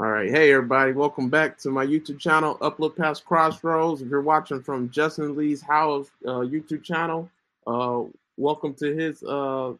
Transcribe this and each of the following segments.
All right. Hey, everybody. Welcome back to my YouTube channel, Upload Past Crossroads. If you're watching from Justin Lee's house uh, YouTube channel, uh, welcome to his uh,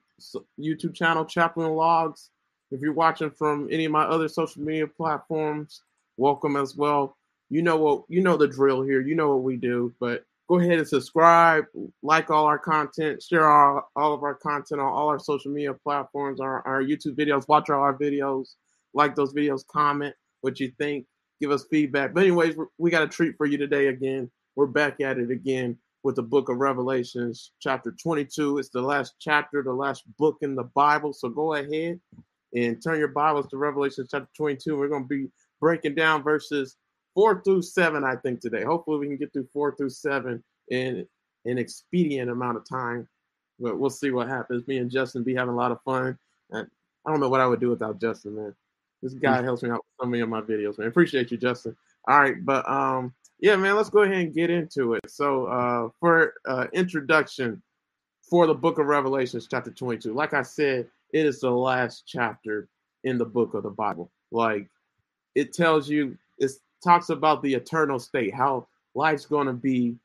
YouTube channel, Chaplain Logs. If you're watching from any of my other social media platforms, welcome as well. You know what you know the drill here. You know what we do, but go ahead and subscribe, like all our content, share all, all of our content on all our social media platforms, our, our YouTube videos, watch all our videos like those videos, comment what you think, give us feedback. But anyways, we got a treat for you today again. We're back at it again with the book of Revelations, chapter 22. It's the last chapter, the last book in the Bible. So go ahead and turn your Bibles to Revelation chapter 22. We're going to be breaking down verses four through seven, I think, today. Hopefully, we can get through four through seven in an expedient amount of time. But we'll see what happens. Me and Justin be having a lot of fun. And I don't know what I would do without Justin, man. This guy helps me out with so many of my videos, man. Appreciate you, Justin. All right, but um, yeah, man, let's go ahead and get into it. So, uh, for uh, introduction for the book of Revelations, chapter 22, like I said, it is the last chapter in the book of the Bible. Like, it tells you, it talks about the eternal state, how life's going to be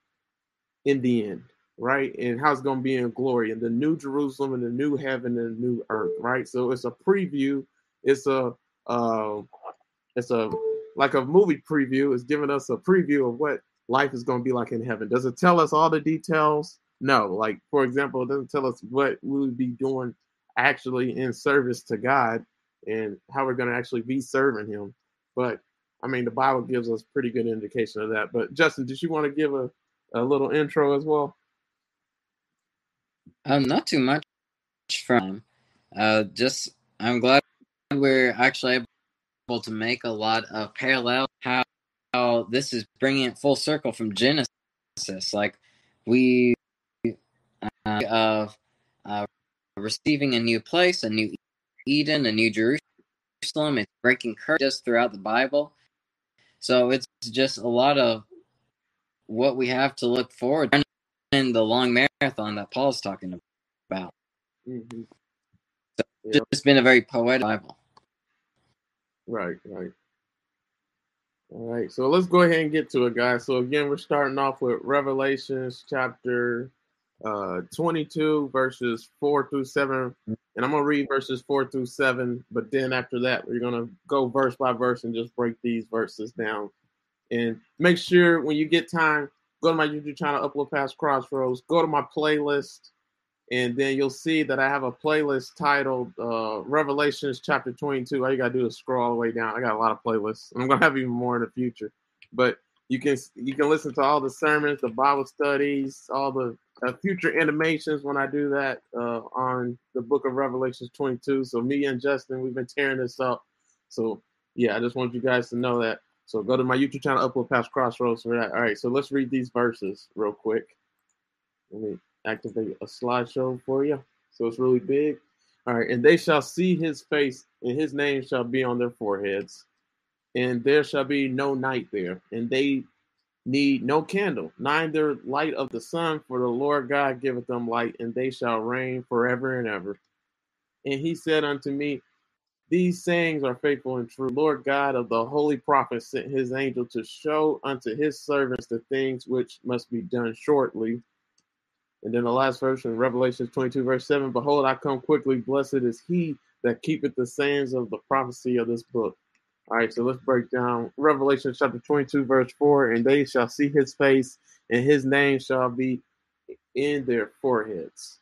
in the end, right? And how it's going to be in glory, and the new Jerusalem, and the new heaven, and the new earth, right? So, it's a preview. It's a uh, it's a like a movie preview. It's giving us a preview of what life is going to be like in heaven. Does it tell us all the details? No. Like for example, it doesn't tell us what we would be doing actually in service to God and how we're going to actually be serving Him. But I mean, the Bible gives us pretty good indication of that. But Justin, did you want to give a, a little intro as well? Um, not too much from. Uh, just I'm glad we're actually able to make a lot of parallel how, how this is bringing it full circle from Genesis. Like we uh, of uh, receiving a new place, a new Eden, a new Jerusalem. It's breaking curses throughout the Bible. So it's just a lot of what we have to look forward in the long marathon that Paul's talking about. Mm-hmm. So It's been a very poetic Bible. Right, right. All right, so let's go ahead and get to it, guys. So again, we're starting off with Revelations chapter uh 22, verses 4 through 7. And I'm gonna read verses 4 through 7, but then after that, we're gonna go verse by verse and just break these verses down. And make sure when you get time, go to my YouTube channel, Upload Past Crossroads, go to my playlist and then you'll see that I have a playlist titled uh, Revelations chapter 22. All you gotta do is scroll all the way down. I got a lot of playlists. I'm gonna have even more in the future, but you can you can listen to all the sermons, the Bible studies, all the uh, future animations when I do that uh, on the Book of Revelations 22. So me and Justin, we've been tearing this up. So yeah, I just want you guys to know that. So go to my YouTube channel, Upload Past Crossroads for that. All right, so let's read these verses real quick. Let me activate a slideshow for you. So it's really big. All right. And they shall see his face, and his name shall be on their foreheads. And there shall be no night there. And they need no candle, neither light of the sun, for the Lord God giveth them light, and they shall reign forever and ever. And he said unto me, These sayings are faithful and true. Lord God of the holy prophets sent his angel to show unto his servants the things which must be done shortly. And then the last verse in Revelation 22, verse 7 Behold, I come quickly. Blessed is he that keepeth the sayings of the prophecy of this book. All right, so let's break down Revelation chapter 22, verse 4. And they shall see his face, and his name shall be in their foreheads.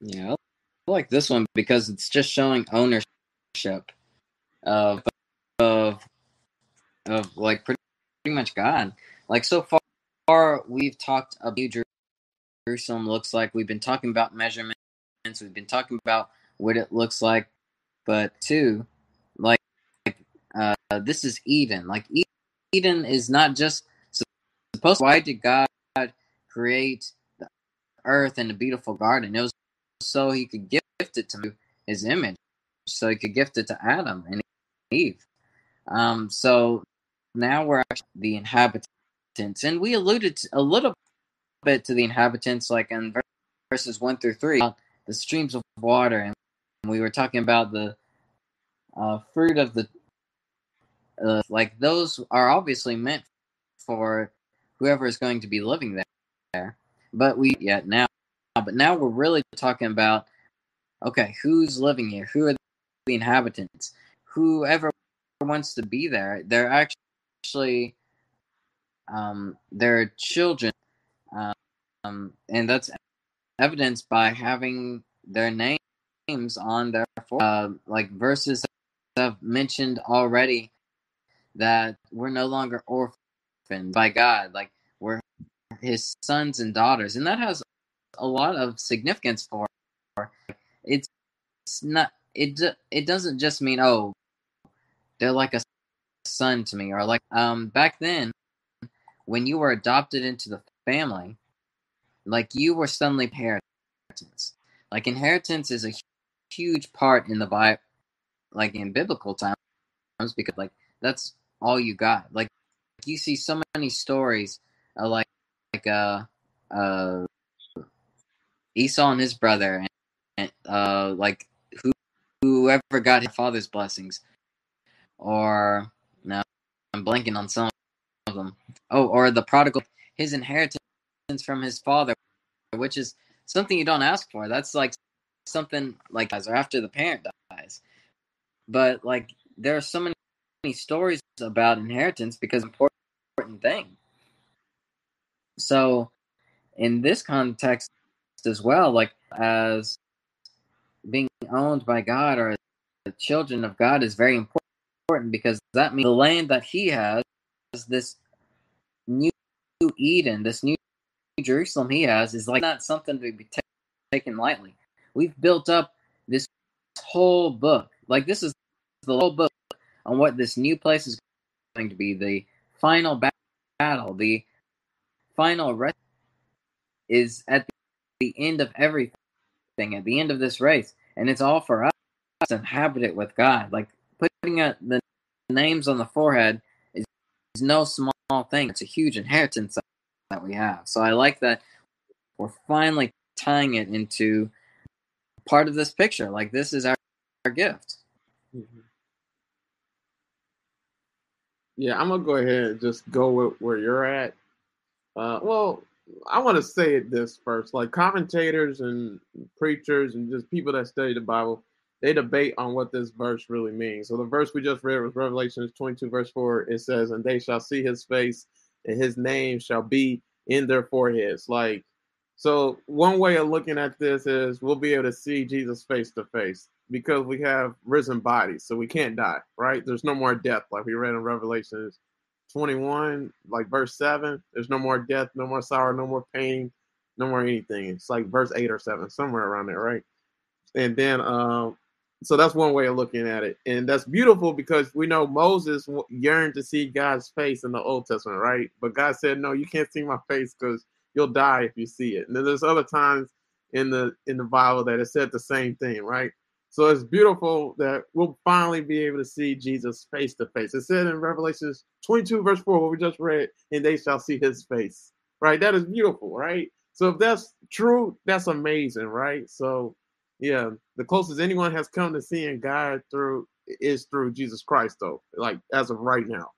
Yeah, I like this one because it's just showing ownership of of of like pretty pretty much God. Like so far, we've talked about Jerusalem looks like. We've been talking about measurements. We've been talking about what it looks like. But two, like uh, this is Eden. Like Eden is not just supposed. Why did God create the earth and the beautiful garden? It was so He could gift it to His image, so He could gift it to Adam and Eve. Um, so now we're actually the inhabitants, and we alluded to, a little bit to the inhabitants, like in verses one through three, the streams of water, and we were talking about the uh, fruit of the uh, like those are obviously meant for whoever is going to be living there. But we yet now, but now we're really talking about okay, who's living here? Who are the inhabitants? Whoever wants to be there, they're actually um, they're children, um, and that's evidenced by having their names on their uh, like verses I've mentioned already that we're no longer orphaned by God, like we're His sons and daughters, and that has a lot of significance for it's, it's not it it doesn't just mean oh they're like a son to me or like um back then when you were adopted into the family like you were suddenly inheritance. Like inheritance is a huge part in the bible like in biblical times because like that's all you got. Like you see so many stories like like uh uh esau and his brother and uh like who whoever got his father's blessings or i'm blanking on some of them oh or the prodigal his inheritance from his father which is something you don't ask for. That's like something like or after the parent dies. But like there are so many stories about inheritance because important important thing. So in this context as well like as being owned by god or the children of god is very important because that means the land that he has this new eden this new jerusalem he has is like not something to be t- taken lightly we've built up this whole book like this is the whole book on what this new place is going to be. The final battle, the final rest is at the end of everything, at the end of this race. And it's all for us to inhabit it with God. Like putting the names on the forehead is, is no small thing. It's a huge inheritance that we have. So I like that we're finally tying it into part of this picture. Like this is our, our gift. Mm-hmm. Yeah, I'm gonna go ahead and just go with where you're at. Uh, well, I want to say it this first. Like commentators and preachers and just people that study the Bible, they debate on what this verse really means. So the verse we just read was Revelation 22, verse 4. It says, And they shall see his face, and his name shall be in their foreheads. Like, so one way of looking at this is we'll be able to see Jesus face to face because we have risen bodies, so we can't die, right? There's no more death, like we read in Revelations 21, like verse 7. There's no more death, no more sorrow, no more pain, no more anything. It's like verse 8 or 7, somewhere around there, right? And then, um, so that's one way of looking at it. And that's beautiful because we know Moses yearned to see God's face in the Old Testament, right? But God said, no, you can't see my face because you'll die if you see it. And then there's other times in the in the Bible that it said the same thing, right? So it's beautiful that we'll finally be able to see Jesus face to face. It said in Revelation 22, verse 4, what we just read, and they shall see his face. Right? That is beautiful, right? So if that's true, that's amazing, right? So yeah, the closest anyone has come to seeing God through is through Jesus Christ, though, like as of right now.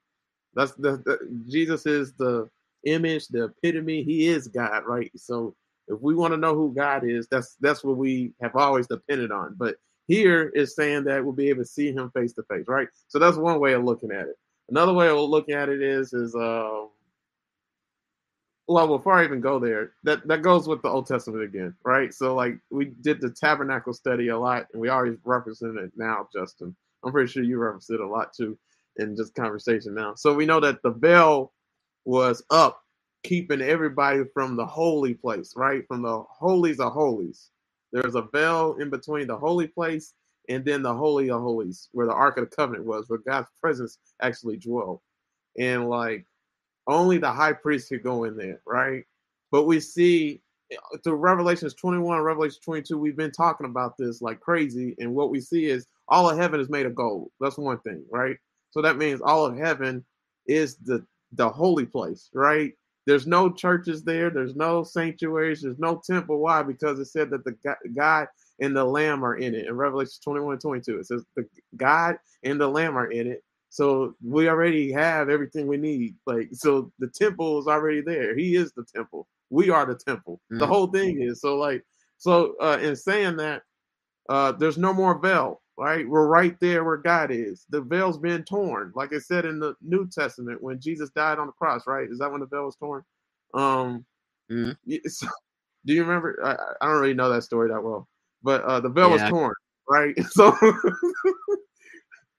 That's the, the Jesus is the image, the epitome, he is God, right? So if we want to know who God is, that's that's what we have always depended on. But here is saying that we'll be able to see him face to face, right? So that's one way of looking at it. Another way of looking at it is is uh, well, before I even go there, that that goes with the Old Testament again, right? So like we did the tabernacle study a lot, and we always represent it now, Justin. I'm pretty sure you reference it a lot too in just conversation now. So we know that the veil was up, keeping everybody from the holy place, right? From the holies of holies. There's a veil in between the holy place and then the holy of holies, where the Ark of the Covenant was, where God's presence actually dwelled. And like only the high priest could go in there, right? But we see uh, through Revelations 21, Revelation 22, we've been talking about this like crazy. And what we see is all of heaven is made of gold. That's one thing, right? So that means all of heaven is the the holy place, right? There's no churches there. There's no sanctuaries. There's no temple. Why? Because it said that the God and the Lamb are in it. In Revelation 21 22, it says the God and the Lamb are in it. So we already have everything we need. Like, so the temple is already there. He is the temple. We are the temple. Mm-hmm. The whole thing is so like so uh in saying that, uh there's no more veil, right? We're right there where God is. The veil's been torn, like I said in the New Testament when Jesus died on the cross, right? Is that when the veil was torn? Um mm-hmm. so, do you remember? I, I, don't really know that story that well, but uh the veil yeah. was torn, right? So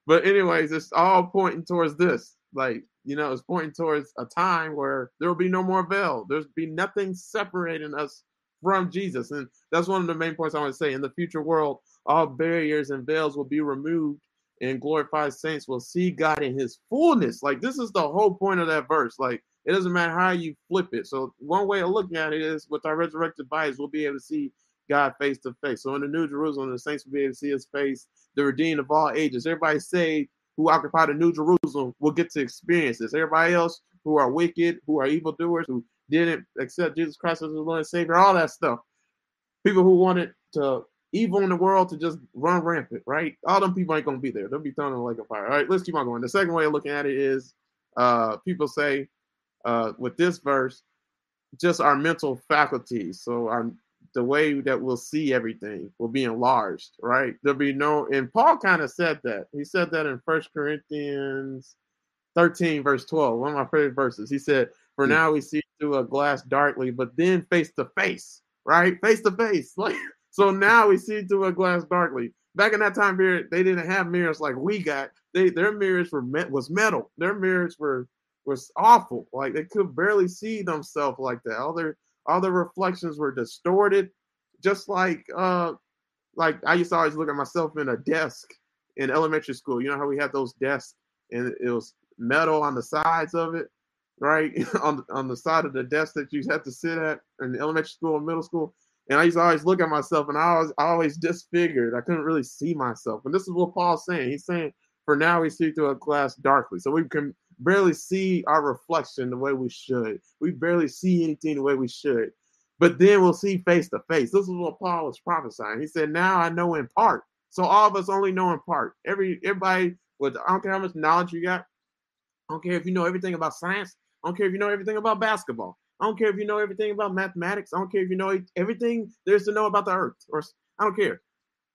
But anyways, it's all pointing towards this. Like, you know, it's pointing towards a time where there will be no more veil. There's be nothing separating us from Jesus. And that's one of the main points I want to say. In the future world, all barriers and veils will be removed and glorified saints will see God in his fullness. Like this is the whole point of that verse. Like it doesn't matter how you flip it. So one way of looking at it is with our resurrected bodies, we'll be able to see God face to face. So in the New Jerusalem, the saints will be able to see his face, the redeemed of all ages. Everybody saved who occupy the New Jerusalem will get to experience this. Everybody else who are wicked, who are evildoers, who didn't accept Jesus Christ as the Lord and Savior, all that stuff. People who wanted to evil in the world to just run rampant, right? All them people ain't gonna be there. They'll be thrown in the lake of fire. All right, let's keep on going. The second way of looking at it is uh people say uh with this verse, just our mental faculties. So our the way that we'll see everything will be enlarged, right? There'll be no, and Paul kind of said that. He said that in First Corinthians 13, verse 12, one of my favorite verses. He said, For hmm. now we see through a glass darkly, but then face to face, right? Face to face. Like so now we see through a glass darkly. Back in that time period, they didn't have mirrors like we got. They their mirrors were met was metal. Their mirrors were was awful. Like they could barely see themselves like that. All their all the reflections were distorted, just like uh like I used to always look at myself in a desk in elementary school. You know how we had those desks and it was metal on the sides of it, right? on on the side of the desk that you had to sit at in elementary school and middle school. And I used to always look at myself and I was always disfigured. I couldn't really see myself. And this is what Paul's saying. He's saying, for now we see through a glass darkly. So we can barely see our reflection the way we should. We barely see anything the way we should. But then we'll see face to face. This is what Paul was prophesying. He said, Now I know in part. So all of us only know in part. Every everybody with I don't care how much knowledge you got. I don't care if you know everything about science. I don't care if you know everything about basketball. I don't care if you know everything about mathematics. I don't care if you know everything there's to know about the earth. Or I don't care.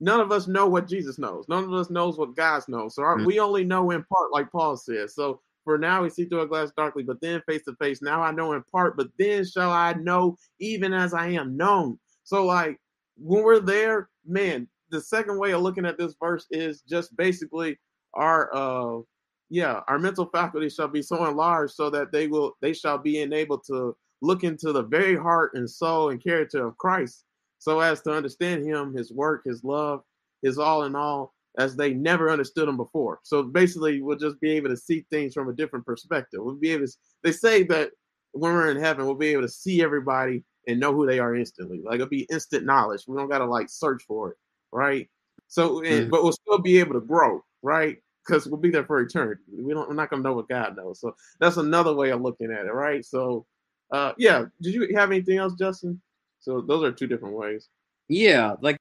None of us know what Jesus knows. None of us knows what God knows. So our, mm-hmm. we only know in part, like Paul says. So for now we see through a glass darkly, but then face to face. Now I know in part, but then shall I know even as I am known. So like when we're there, man, the second way of looking at this verse is just basically our uh yeah, our mental faculty shall be so enlarged so that they will they shall be enabled to look into the very heart and soul and character of Christ so as to understand him, his work, his love, his all in all, as they never understood them before. So basically, we'll just be able to see things from a different perspective. We'll be able to, they say that when we're in heaven, we'll be able to see everybody and know who they are instantly. Like it'll be instant knowledge. We don't got to like search for it, right? So, and, mm. but we'll still be able to grow, right? Because we'll be there for eternity. We don't, we're not gonna know what God knows. So that's another way of looking at it, right? So, uh, yeah. Did you have anything else, Justin? So those are two different ways. Yeah, like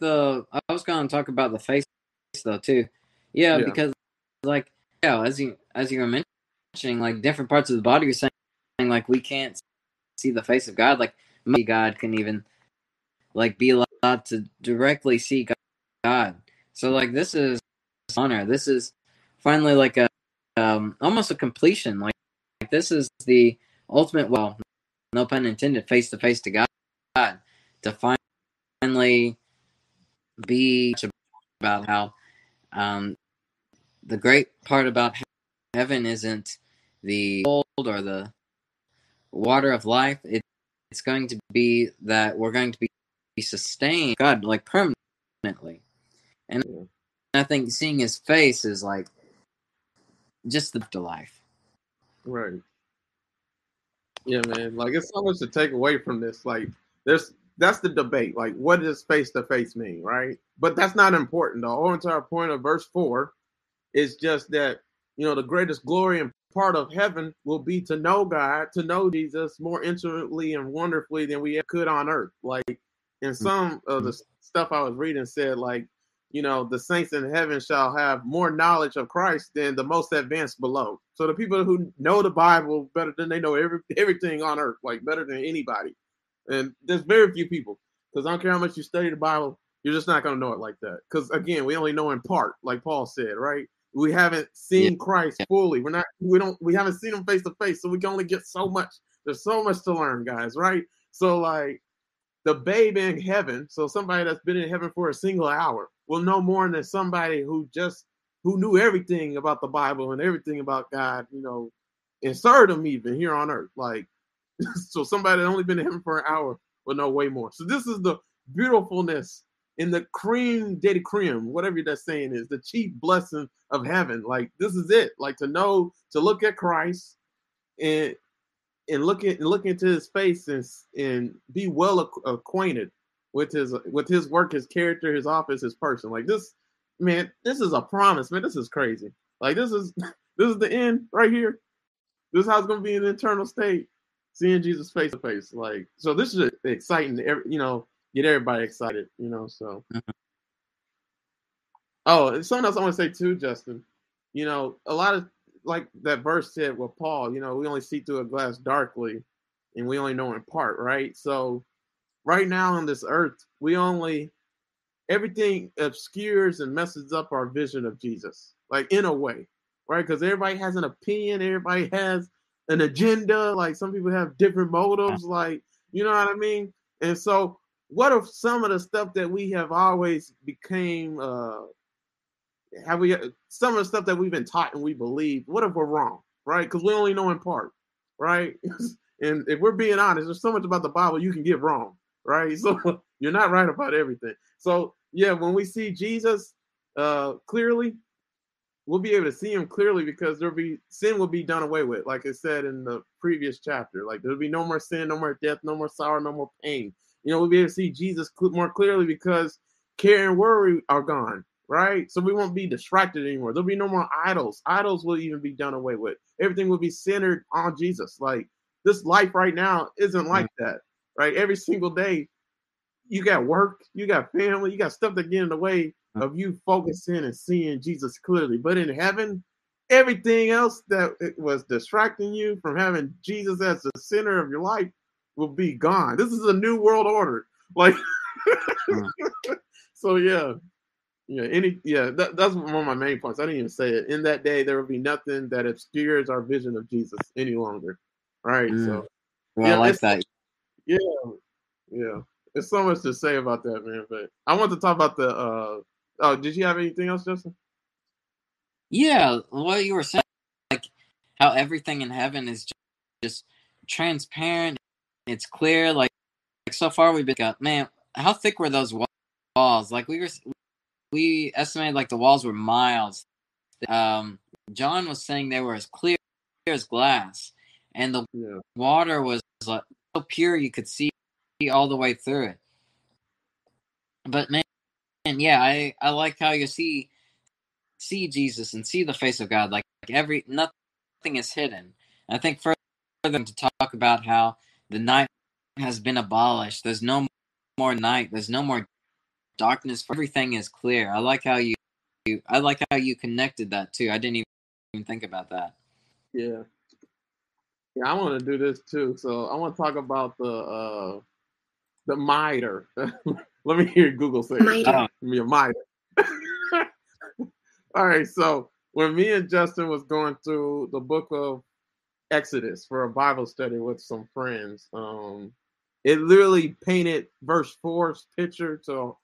the I was gonna talk about the face though too. Yeah, yeah, because like yeah, as you as you were mentioning, like different parts of the body are saying like we can't see the face of God. Like maybe God can even like be allowed to directly see God. So like this is honor. This is finally like a um almost a completion. Like, like this is the ultimate well, no pun intended, face to face to God. To finally be about how um, the great part about heaven isn't the gold or the water of life. It, it's going to be that we're going to be, sustained, God, like permanently. And yeah. I think seeing His face is like just the life. Right. Yeah, man. Like it's so much to take away from this. Like there's that's the debate. Like, what does face to face mean, right? But that's not important. The whole entire point of verse four is just that you know the greatest glory and part of heaven will be to know God, to know Jesus more intimately and wonderfully than we could on earth. Like and mm-hmm. some of the stuff I was reading said like, you know, the saints in heaven shall have more knowledge of Christ than the most advanced below. So the people who know the Bible better than they know every everything on earth, like better than anybody. And there's very few people because I don't care how much you study the Bible, you're just not going to know it like that. Because again, we only know in part, like Paul said, right? We haven't seen yeah. Christ fully. We're not. We don't. We haven't seen him face to face, so we can only get so much. There's so much to learn, guys. Right? So like the babe in heaven, so somebody that's been in heaven for a single hour will know more than somebody who just who knew everything about the Bible and everything about God, you know, and served him even here on earth. Like, so somebody that only been in heaven for an hour will know way more. So this is the beautifulness in the cream de cream, whatever that saying is, the chief blessing of heaven. Like this is it. Like to know, to look at Christ and and look at and look into his face and and be well acquainted with his with his work, his character, his office, his person. Like this, man, this is a promise, man. This is crazy. Like this is this is the end right here. This is how it's gonna be in the eternal state, seeing Jesus face to face. Like so, this is exciting. You know, get everybody excited. You know, so. Mm-hmm. Oh, something else I want to say too, Justin. You know, a lot of like that verse said with Paul, you know, we only see through a glass darkly and we only know in part, right? So right now on this earth, we only everything obscures and messes up our vision of Jesus, like in a way, right? Because everybody has an opinion, everybody has an agenda, like some people have different motives, like you know what I mean? And so what if some of the stuff that we have always became uh have we some of the stuff that we've been taught and we believe what if we're wrong right? Because we only know in part right? And if we're being honest there's so much about the bible you can get wrong right? So you're not right about everything. So yeah when we see jesus uh clearly we'll be able to see him clearly because there'll be sin will be done away with like i said in the previous chapter like there'll be no more sin no more death no more sorrow no more pain you know we'll be able to see jesus more clearly because care and worry are gone right? So we won't be distracted anymore. There'll be no more idols. Idols will even be done away with. Everything will be centered on Jesus. Like this life right now isn't like mm-hmm. that, right? Every single day, you got work, you got family, you got stuff that get in the way. Of you focusing and seeing Jesus clearly. But in heaven, everything else that was distracting you from having Jesus as the center of your life will be gone. This is a new world order. Like, mm. so yeah, yeah, any yeah, that, that's one of my main points. I didn't even say it. In that day, there will be nothing that obscures our vision of Jesus any longer. Right. Mm. So well, yeah, I like that. Yeah, yeah. There's so much to say about that, man. But I want to talk about the uh oh, did you have anything else, Justin? Yeah, what you were saying, like how everything in heaven is just, just transparent, it's clear, like, like so far we've been got man, how thick were those walls? Like we were we estimated like the walls were miles. Um, John was saying they were as clear as glass, and the yeah. water was like, so pure you could see all the way through it. But man, yeah, I I like how you see see Jesus and see the face of God. Like, like every nothing is hidden. I think further to talk about how the night has been abolished. There's no more night. There's no more darkness everything is clear i like how you, you i like how you connected that too i didn't even think about that yeah yeah i want to do this too so i want to talk about the uh the miter let me hear google say it. Uh, me a miter all right so when me and justin was going through the book of exodus for a bible study with some friends um it literally painted verse four's picture to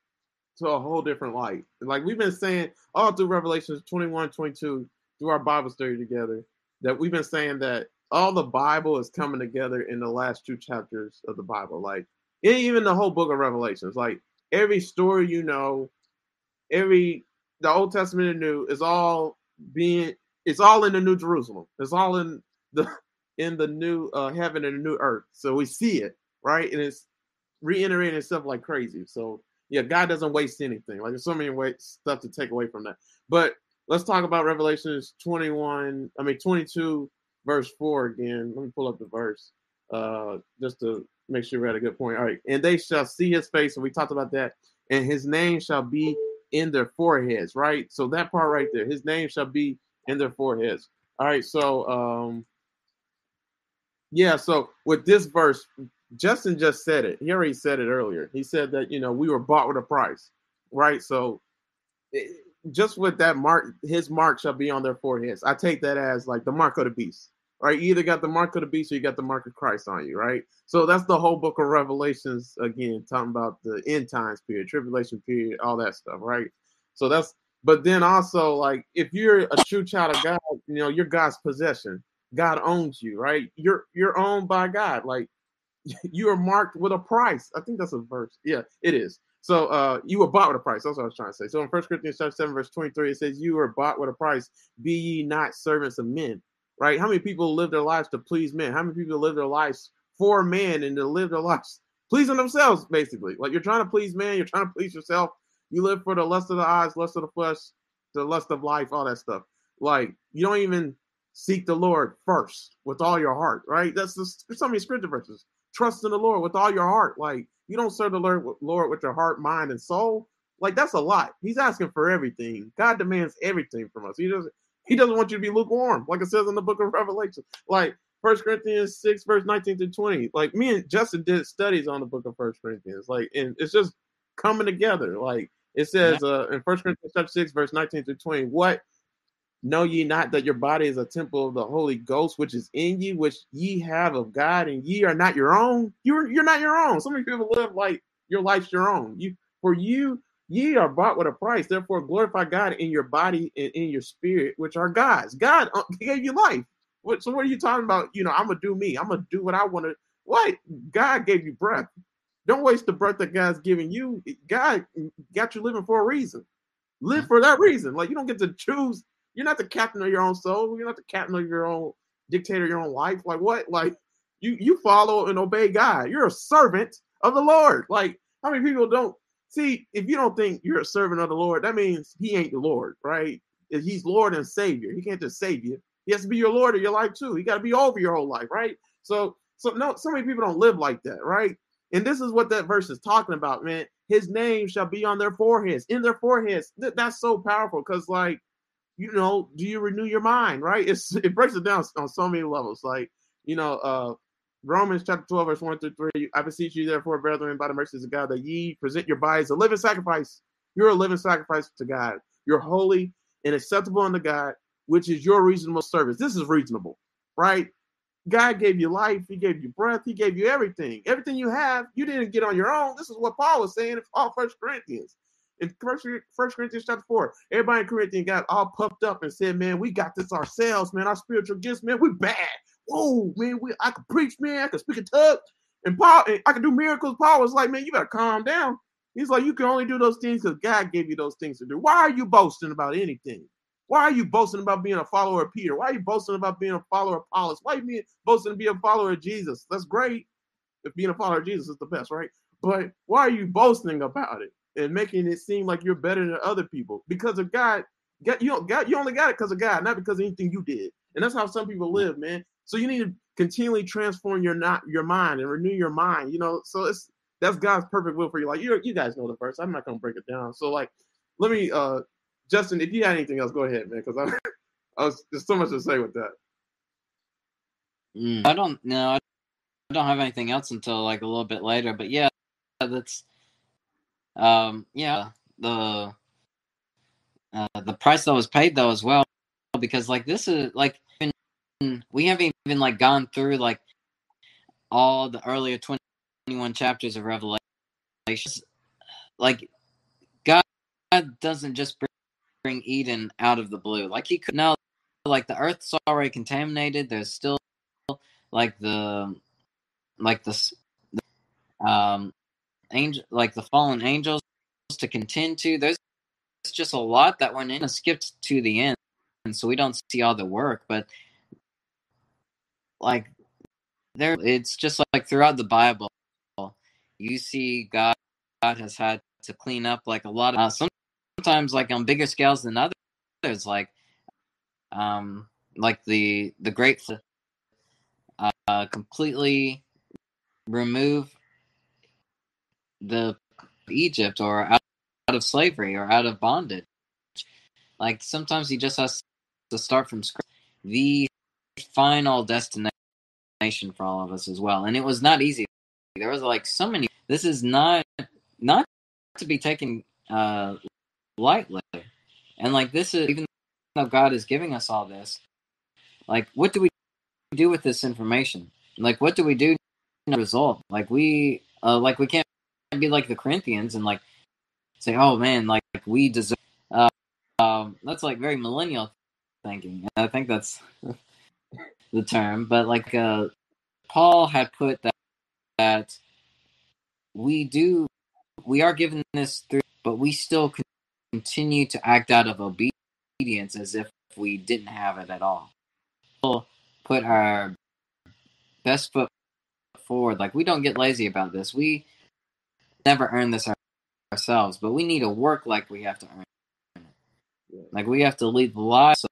to a whole different light. Like we've been saying all through Revelations 21, 22, through our Bible study together, that we've been saying that all the Bible is coming together in the last two chapters of the Bible. Like even the whole book of Revelations, like every story you know, every the Old Testament and New is all being it's all in the New Jerusalem. It's all in the in the new uh, heaven and the new earth. So we see it, right? And it's reiterating itself like crazy. So yeah, God doesn't waste anything. Like there's so many ways stuff to take away from that. But let's talk about Revelations 21. I mean 22, verse 4 again. Let me pull up the verse. uh, just to make sure we're at a good point. All right, and they shall see his face, and we talked about that, and his name shall be in their foreheads, right? So that part right there, his name shall be in their foreheads. All right, so um, yeah, so with this verse, Justin just said it. He already said it earlier. He said that you know we were bought with a price, right? So it, just with that mark, his mark shall be on their foreheads. I take that as like the mark of the beast, right? You either got the mark of the beast or you got the mark of Christ on you, right? So that's the whole book of Revelations again, talking about the end times period, tribulation period, all that stuff, right? So that's, but then also like if you're a true child of God, you know, you're God's possession. God owns you, right? You're you're owned by God. Like you are marked with a price. I think that's a verse. Yeah, it is. So uh, you were bought with a price. That's what I was trying to say. So in First Corinthians chapter 7, verse 23, it says, You were bought with a price. Be ye not servants of men. Right? How many people live their lives to please men? How many people live their lives for men and to live their lives pleasing themselves, basically? Like you're trying to please man, you're trying to please yourself. You live for the lust of the eyes, lust of the flesh, the lust of life, all that stuff. Like you don't even seek the Lord first with all your heart, right? That's just, there's so many scripture verses. Trust in the Lord with all your heart. Like you don't serve the Lord, Lord with your heart, mind, and soul. Like that's a lot. He's asking for everything. God demands everything from us. He doesn't. He doesn't want you to be lukewarm, like it says in the book of Revelation. Like First Corinthians six, verse nineteen to twenty. Like me and Justin did studies on the book of First Corinthians. Like, and it's just coming together. Like it says uh, in First Corinthians chapter six, verse nineteen to twenty. What Know ye not that your body is a temple of the Holy Ghost, which is in you, which ye have of God, and ye are not your own? You're you're not your own. So many people live like your life's your own. You for you, ye are bought with a price. Therefore, glorify God in your body and in your spirit, which are God's. God uh, gave you life. What, so what are you talking about? You know, I'm gonna do me. I'm gonna do what I want to. What? God gave you breath. Don't waste the breath that God's giving you. God got you living for a reason. Live for that reason. Like you don't get to choose you're not the captain of your own soul. You're not the captain of your own dictator of your own life. Like what? Like you you follow and obey God. You're a servant of the Lord. Like how many people don't see if you don't think you're a servant of the Lord, that means he ain't the Lord, right? He's Lord and Savior. He can't just save you. He has to be your Lord of your life too. He got to be over your whole life, right? So so no, so many people don't live like that, right? And this is what that verse is talking about, man. His name shall be on their foreheads, in their foreheads. That's so powerful because, like, you know, do you renew your mind, right? It's it breaks it down on so many levels. Like, you know, uh Romans chapter 12, verse 1 through 3. I beseech you, therefore, brethren, by the mercies of God, that ye present your bodies a living sacrifice. You're a living sacrifice to God. You're holy and acceptable unto God, which is your reasonable service. This is reasonable, right? God gave you life, He gave you breath, He gave you everything. Everything you have, you didn't get on your own. This is what Paul was saying in all First Corinthians in First, Corinthians chapter four, everybody in Corinthians got all puffed up and said, "Man, we got this ourselves, man. Our spiritual gifts, man, we bad. Whoa, man, we I can preach, man. I can speak a tongue, and Paul, and I can do miracles." Paul was like, "Man, you better calm down." He's like, "You can only do those things because God gave you those things to do. Why are you boasting about anything? Why are you boasting about being a follower of Peter? Why are you boasting about being a follower of Apollos? Why are you boasting to be a follower of Jesus? That's great. If being a follower of Jesus is the best, right? But why are you boasting about it? and making it seem like you're better than other people because of God. God you don't got you only got it because of God, not because of anything you did. And that's how some people mm. live, man. So you need to continually transform your not your mind and renew your mind. You know, so it's that's God's perfect will for you. Like you you guys know the verse. I'm not gonna break it down. So like, let me uh Justin, if you had anything else, go ahead, man, because I, I was there's so much to say with that. Mm, I don't know. I don't have anything else until like a little bit later. But yeah, that's um, yeah, the uh, the price that was paid though as well, because like this is like we haven't even like gone through like all the earlier 21 chapters of Revelation. Like God doesn't just bring Eden out of the blue. Like he could know like the earth's already contaminated. There's still like the like the um angel, like the fallen angels to contend to. There's just a lot that went in and skipped to the end, and so we don't see all the work. But like there, it's just like throughout the Bible, you see God, God has had to clean up like a lot of uh, sometimes like on bigger scales than others, like um like the the great uh, completely remove the Egypt or out, out of slavery or out of bondage. Like sometimes he just has to start from scratch. The final destination for all of us as well, and it was not easy. There was like so many. This is not not to be taken uh, lightly, and like this is even though God is giving us all this. Like, what do we do with this information? Like, what do we do? Result? Like we, uh, like we can't be like the Corinthians and like say, "Oh man, like, like we deserve." Uh, um, that's like very millennial thinking. And I think that's the term, but like uh, Paul had put that that we do we are given this through, but we still continue to act out of obedience as if we didn't have it at all. We'll put our best foot forward. Like we don't get lazy about this. We never earn this ourselves, but we need to work like we have to earn it. Like we have to lead the life so,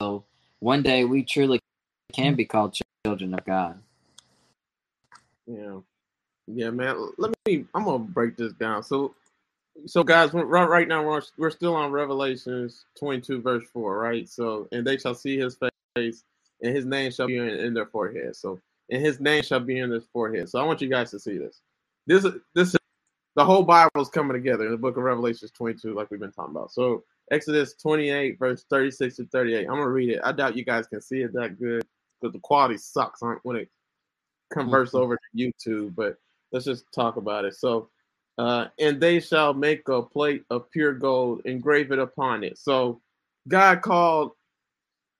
so one day we truly can be called children of God. Yeah. Yeah, man. Let me. I'm gonna break this down. So, so guys, right now we're we're still on Revelations 22 verse four, right? So, and they shall see his face, and his name shall be in, in their forehead. So, and his name shall be in their forehead. So, I want you guys to see this. This this the whole Bible is coming together in the book of Revelations 22, like we've been talking about. So, Exodus 28 verse 36 to 38. I'm gonna read it. I doubt you guys can see it that good because the quality sucks when it converts mm-hmm. over to YouTube, but let's just talk about it. So, uh, and they shall make a plate of pure gold, engrave it upon it. So, God called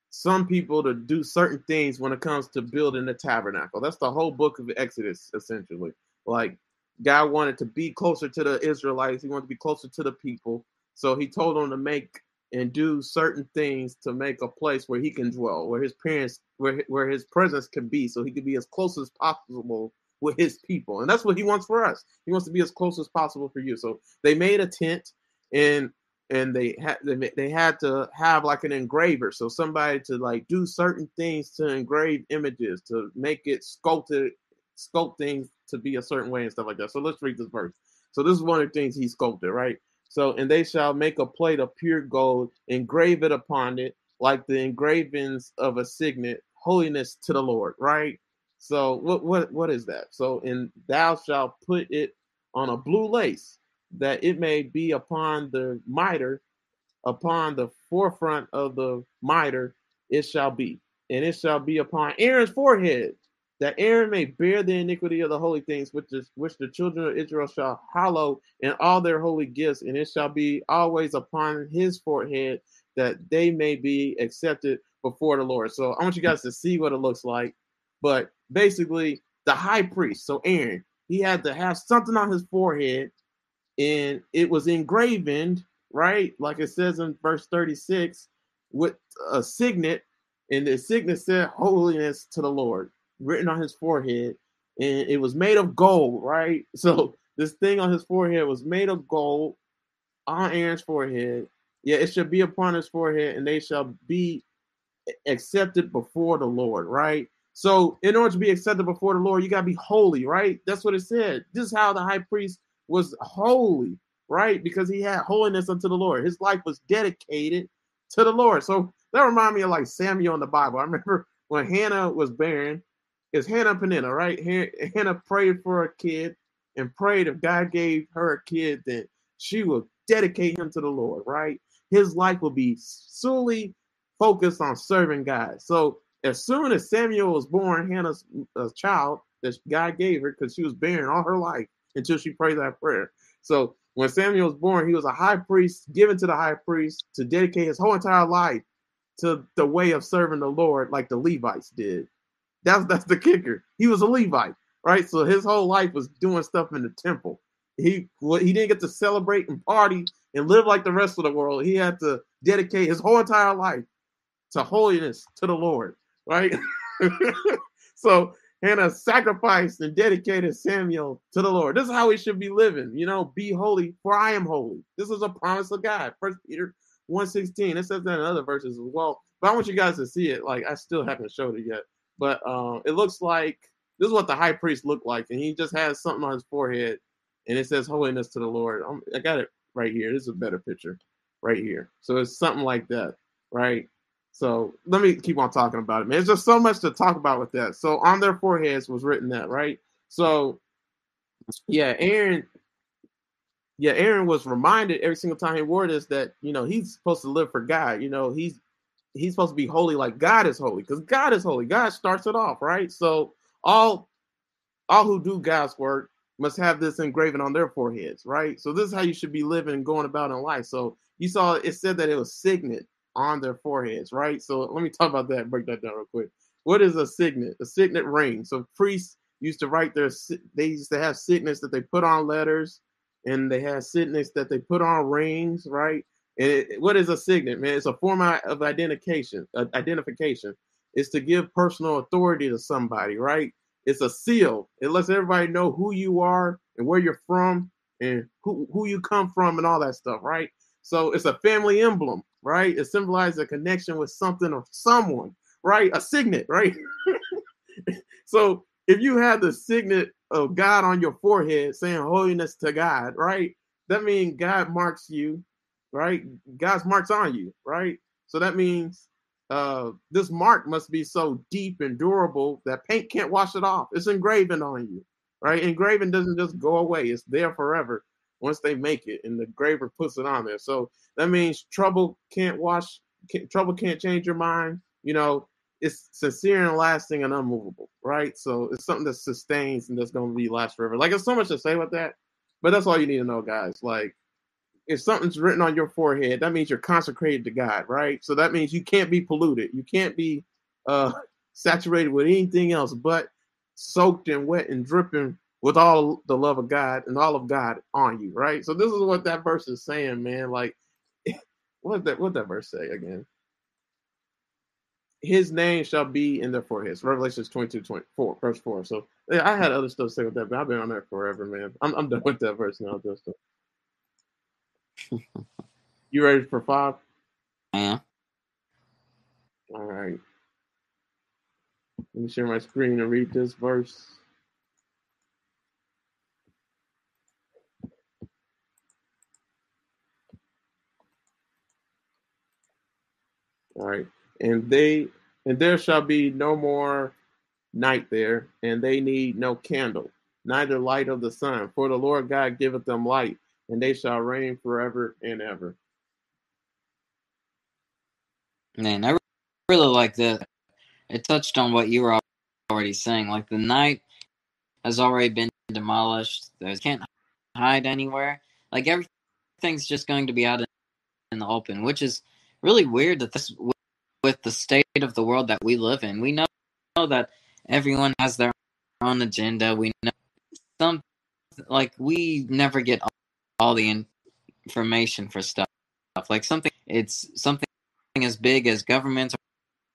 some people to do certain things when it comes to building the tabernacle. That's the whole book of Exodus, essentially. Like, God wanted to be closer to the Israelites, He wanted to be closer to the people. So, He told them to make and do certain things to make a place where He can dwell, where His parents, where, where His presence can be, so He can be as close as possible with his people. And that's what he wants for us. He wants to be as close as possible for you. So they made a tent and and they had they had to have like an engraver so somebody to like do certain things to engrave images to make it sculpted sculpt things to be a certain way and stuff like that so let's read this verse so this is one of the things he sculpted right so and they shall make a plate of pure gold engrave it upon it like the engravings of a signet holiness to the lord right so what what what is that? So and thou shalt put it on a blue lace, that it may be upon the mitre, upon the forefront of the mitre, it shall be, and it shall be upon Aaron's forehead, that Aaron may bear the iniquity of the holy things which is which the children of Israel shall hallow in all their holy gifts, and it shall be always upon his forehead that they may be accepted before the Lord. So I want you guys to see what it looks like. But basically the high priest, so Aaron, he had to have something on his forehead, and it was engraven, right? Like it says in verse 36, with a signet, and the signet said holiness to the Lord, written on his forehead, and it was made of gold, right? So this thing on his forehead was made of gold on Aaron's forehead. Yeah, it should be upon his forehead, and they shall be accepted before the Lord, right? So, in order to be accepted before the Lord, you got to be holy, right? That's what it said. This is how the high priest was holy, right? Because he had holiness unto the Lord. His life was dedicated to the Lord. So, that remind me of like Samuel in the Bible. I remember when Hannah was barren, it's Hannah Peninnah, right? Hannah prayed for a kid and prayed if God gave her a kid, then she would dedicate him to the Lord, right? His life will be solely focused on serving God. So as soon as Samuel was born, Hannah's uh, child that God gave her, because she was barren all her life until she prayed that prayer. So when Samuel was born, he was a high priest given to the high priest to dedicate his whole entire life to the way of serving the Lord, like the Levites did. That's that's the kicker. He was a Levite, right? So his whole life was doing stuff in the temple. He he didn't get to celebrate and party and live like the rest of the world. He had to dedicate his whole entire life to holiness to the Lord right? so Hannah sacrificed and dedicated Samuel to the Lord. This is how we should be living. You know, be holy, for I am holy. This is a promise of God. First Peter 116. It says that in other verses as well. But I want you guys to see it. Like I still haven't showed it yet. But uh, it looks like this is what the high priest looked like, and he just has something on his forehead, and it says "Holiness to the Lord." I'm, I got it right here. This is a better picture, right here. So it's something like that, right? So let me keep on talking about it, man. There's just so much to talk about with that. So on their foreheads was written that, right? So yeah, Aaron, yeah, Aaron was reminded every single time he wore this that you know he's supposed to live for God. You know, he's he's supposed to be holy like God is holy, because God is holy. God starts it off, right? So all all who do God's work must have this engraven on their foreheads, right? So this is how you should be living and going about in life. So you saw it said that it was signet on their foreheads, right? So let me talk about that, break that down real quick. What is a signet? A signet ring. So priests used to write their they used to have signets that they put on letters and they had signets that they put on rings, right? It, what is a signet, man? It's a form of identification. Uh, identification. It's to give personal authority to somebody, right? It's a seal. It lets everybody know who you are and where you're from and who, who you come from and all that stuff, right? So it's a family emblem, right? It symbolizes a connection with something or someone, right? A signet, right? so if you have the signet of God on your forehead saying holiness to God, right? That means God marks you, right? God's marks on you, right? So that means uh, this mark must be so deep and durable that paint can't wash it off. It's engraving on you, right? Engraving doesn't just go away; it's there forever once they make it, and the graver puts it on there. So that means trouble can't wash, can't, trouble can't change your mind. You know, it's sincere and lasting and unmovable, right? So it's something that sustains and that's going to be last forever. Like, there's so much to say with that, but that's all you need to know, guys. Like, if something's written on your forehead, that means you're consecrated to God, right? So that means you can't be polluted. You can't be uh, saturated with anything else but soaked and wet and dripping with all the love of God and all of God on you, right? So this is what that verse is saying, man. Like, what that what that verse say again? His name shall be in their foreheads. Revelations 22, 24, verse 4. So yeah, I had other stuff to say with that, but I've been on that forever, man. I'm, I'm done with that verse now, Justin. You ready for five? Yeah. All right. Let me share my screen and read this verse. All right. And they and there shall be no more night there, and they need no candle, neither light of the sun, for the Lord God giveth them light, and they shall reign forever and ever. Man, I really like that. It touched on what you were already saying. Like the night has already been demolished. They can't hide anywhere. Like everything's just going to be out in the open, which is really weird that this with the state of the world that we live in. We know, know that everyone has their own agenda. We know some like we never get all, the information for stuff. Like something it's something as big as governments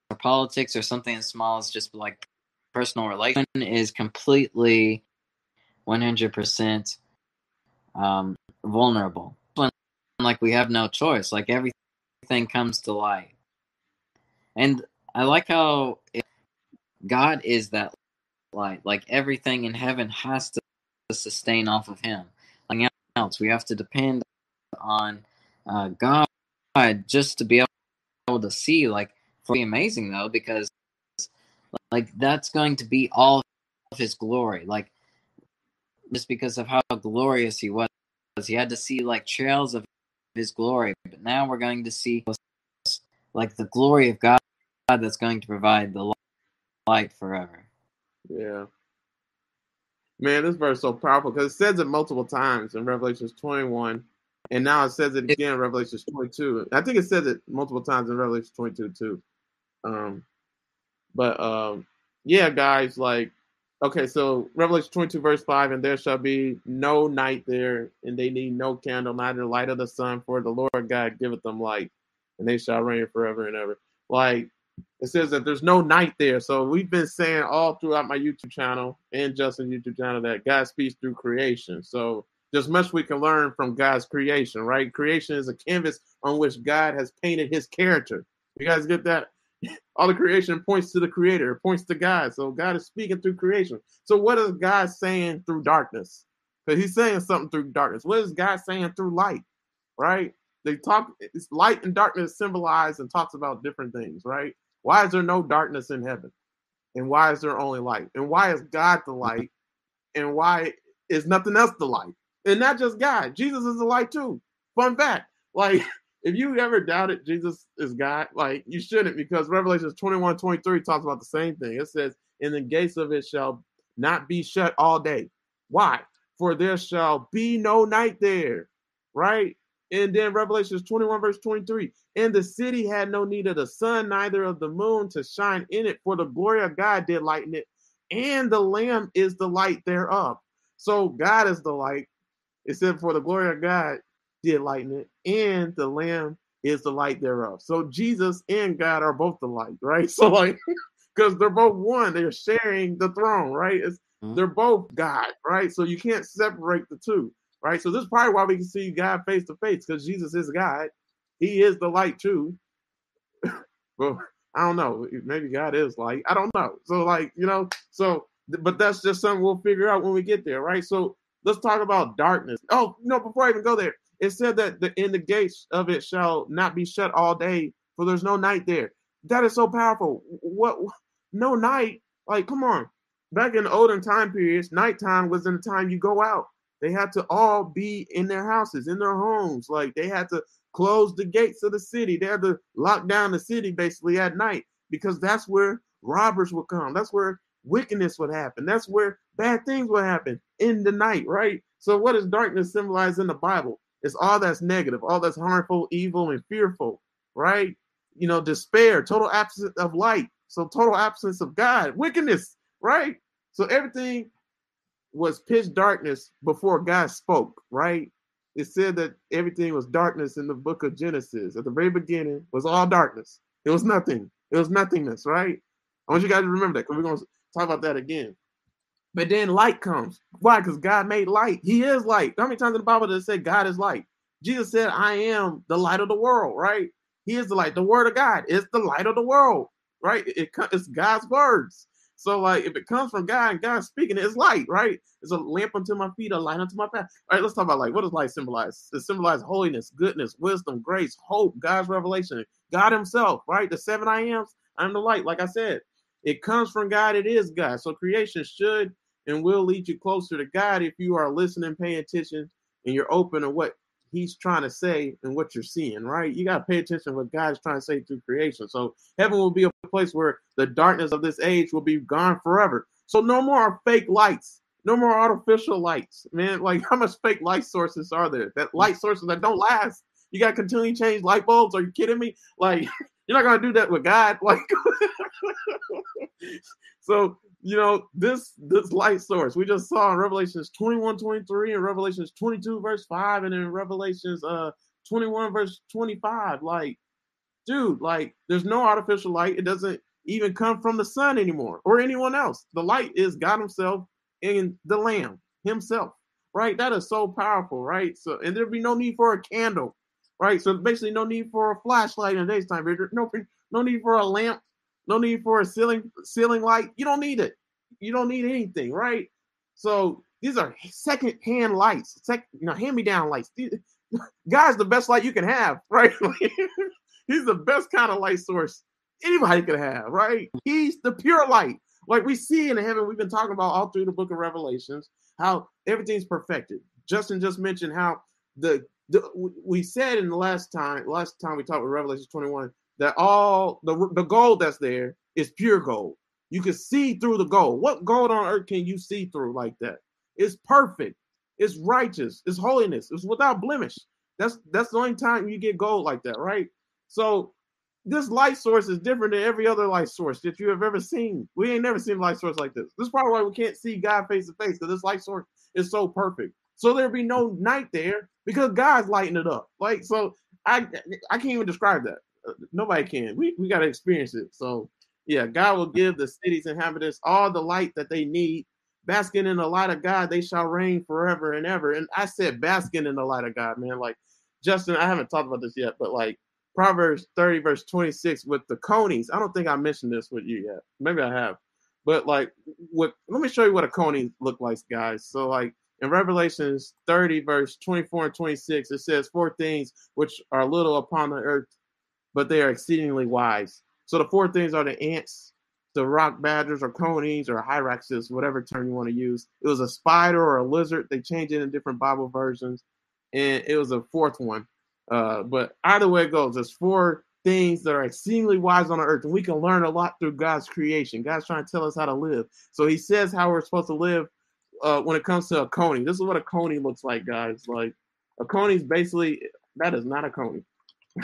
or politics or something as small as just like personal relation is completely 100% um, vulnerable. Like we have no choice. Like everything everything comes to light. And I like how it, God is that light. Like everything in heaven has to sustain off of Him. Else, we have to depend on uh, God just to be able to see. Like, for amazing though, because like that's going to be all of His glory. Like, just because of how glorious He was, He had to see like trails of his glory. But now we're going to see like the glory of God that's going to provide the light forever. Yeah. Man, this verse is so powerful because it says it multiple times in Revelations 21, and now it says it again in Revelations 22. I think it says it multiple times in Revelations 22 too. Um, but um, yeah, guys, like Okay, so Revelation 22, verse 5, and there shall be no night there, and they need no candle, neither light of the sun, for the Lord God giveth them light, and they shall reign forever and ever. Like it says that there's no night there. So we've been saying all throughout my YouTube channel and Justin's YouTube channel that God speaks through creation. So there's much we can learn from God's creation, right? Creation is a canvas on which God has painted his character. You guys get that? all the creation points to the creator, points to God. So God is speaking through creation. So what is God saying through darkness? Because he's saying something through darkness. What is God saying through light? Right? They talk it's light and darkness symbolize and talks about different things, right? Why is there no darkness in heaven? And why is there only light? And why is God the mm-hmm. light? And why is nothing else the light? And not just God. Jesus is the light too. Fun fact. Like if you ever doubted Jesus is God, like you shouldn't, because Revelations 21 23 talks about the same thing. It says, In the gates of it shall not be shut all day. Why? For there shall be no night there, right? And then Revelations 21, verse 23. And the city had no need of the sun, neither of the moon to shine in it, for the glory of God did lighten it, and the Lamb is the light thereof. So God is the light. It said, For the glory of God did lighten it, and the Lamb is the light thereof. So Jesus and God are both the light, right? So like, because they're both one, they're sharing the throne, right? It's, mm-hmm. They're both God, right? So you can't separate the two, right? So this is probably why we can see God face to face, because Jesus is God. He is the light too. well, I don't know. Maybe God is light. I don't know. So like, you know, so but that's just something we'll figure out when we get there, right? So let's talk about darkness. Oh, no, before I even go there, it said that the in the gates of it shall not be shut all day, for there's no night there. That is so powerful. What no night? Like, come on. Back in the olden time periods, nighttime was in the time you go out. They had to all be in their houses, in their homes. Like they had to close the gates of the city. They had to lock down the city basically at night because that's where robbers would come. That's where wickedness would happen. That's where bad things would happen in the night, right? So, what does darkness symbolize in the Bible? It's all that's negative, all that's harmful, evil, and fearful, right? You know, despair, total absence of light. So, total absence of God, wickedness, right? So, everything was pitch darkness before God spoke, right? It said that everything was darkness in the book of Genesis. At the very beginning was all darkness. It was nothing. It was nothingness, right? I want you guys to remember that because we're going to talk about that again. But then light comes. Why? Because God made light. He is light. How many times in the Bible does it say God is light? Jesus said, I am the light of the world, right? He is the light. The word of God is the light of the world, right? It, it's God's words. So, like, if it comes from God and God speaking, it's light, right? It's a lamp unto my feet, a light unto my path. All right, let's talk about light. What does light symbolize? It symbolizes holiness, goodness, wisdom, grace, hope, God's revelation, God Himself, right? The seven I ams. I'm the light, like I said. It comes from God, it is God. So creation should and will lead you closer to God if you are listening, paying attention, and you're open to what He's trying to say and what you're seeing, right? You got to pay attention to what God's trying to say through creation. So heaven will be a place where the darkness of this age will be gone forever. So no more fake lights, no more artificial lights, man. Like how much fake light sources are there? That mm. light sources that don't last. You got to continually change light bulbs. Are you kidding me? Like you're not gonna do that with God. Like so you know, this this light source we just saw in Revelations 21, 23, and Revelations 22, verse 5, and in Revelations uh 21, verse 25. Like, dude, like there's no artificial light. It doesn't even come from the sun anymore or anyone else. The light is God Himself and the Lamb Himself. Right? That is so powerful, right? So and there'd be no need for a candle, right? So basically no need for a flashlight in the daytime. No, no need for a lamp no need for a ceiling ceiling light. You don't need it. You don't need anything, right? So these are second hand lights, second, you know, hand me down lights. God's the best light you can have, right? He's the best kind of light source anybody could have, right? He's the pure light. Like we see in heaven, we've been talking about all through the book of Revelations, how everything's perfected. Justin just mentioned how the, the we said in the last time, last time we talked with Revelation 21, that all the the gold that's there is pure gold. You can see through the gold. What gold on earth can you see through like that? It's perfect. It's righteous. It's holiness. It's without blemish. That's that's the only time you get gold like that, right? So this light source is different than every other light source that you have ever seen. We ain't never seen light source like this. This is probably why we can't see God face to face because this light source is so perfect. So there'll be no night there because God's lighting it up. Like so, I I can't even describe that uh, nobody can. We we got to experience it. So yeah, God will give the city's inhabitants all the light that they need. Basking in the light of God, they shall reign forever and ever. And I said basking in the light of God, man. Like Justin, I haven't talked about this yet, but like Proverbs 30, verse 26, with the conies. I don't think I mentioned this with you yet. Maybe I have. But like what let me show you what a coney look like, guys. So like in Revelations 30, verse 24 and 26, it says four things which are little upon the earth, but they are exceedingly wise. So the four things are the ants, the rock badgers or conies or hyraxes, whatever term you want to use. It was a spider or a lizard. They change it in different Bible versions. And it was a fourth one. Uh, but either way it goes, there's four things that are exceedingly wise on the earth, and we can learn a lot through God's creation. God's trying to tell us how to live. So he says how we're supposed to live uh, when it comes to a coney. This is what a coney looks like, guys. Like a coney is basically that is not a coney.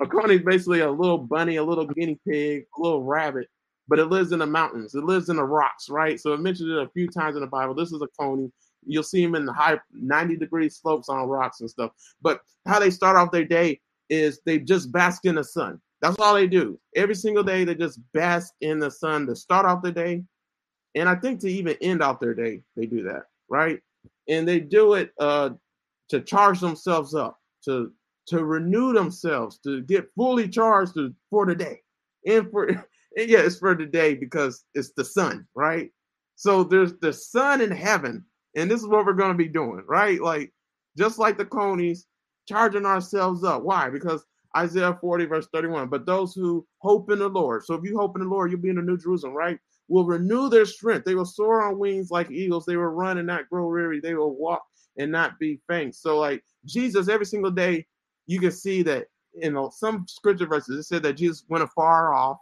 a coney is basically a little bunny, a little guinea pig, a little rabbit, but it lives in the mountains. It lives in the rocks, right? So it mentioned it a few times in the Bible. This is a coney. You'll see them in the high 90 degree slopes on rocks and stuff. But how they start off their day is they just bask in the sun. That's all they do. Every single day, they just bask in the sun to start off the day. And I think to even end off their day, they do that, right? And they do it uh, to charge themselves up, to to renew themselves, to get fully charged to, for the day. And for and yeah, it's for the day because it's the sun, right? So there's the sun in heaven, and this is what we're going to be doing, right? Like just like the conies, charging ourselves up. Why? Because Isaiah 40, verse 31. But those who hope in the Lord. So if you hope in the Lord, you'll be in the New Jerusalem, right? Will renew their strength. They will soar on wings like eagles. They will run and not grow weary. They will walk and not be faint. So, like Jesus, every single day, you can see that in some scripture verses, it said that Jesus went afar off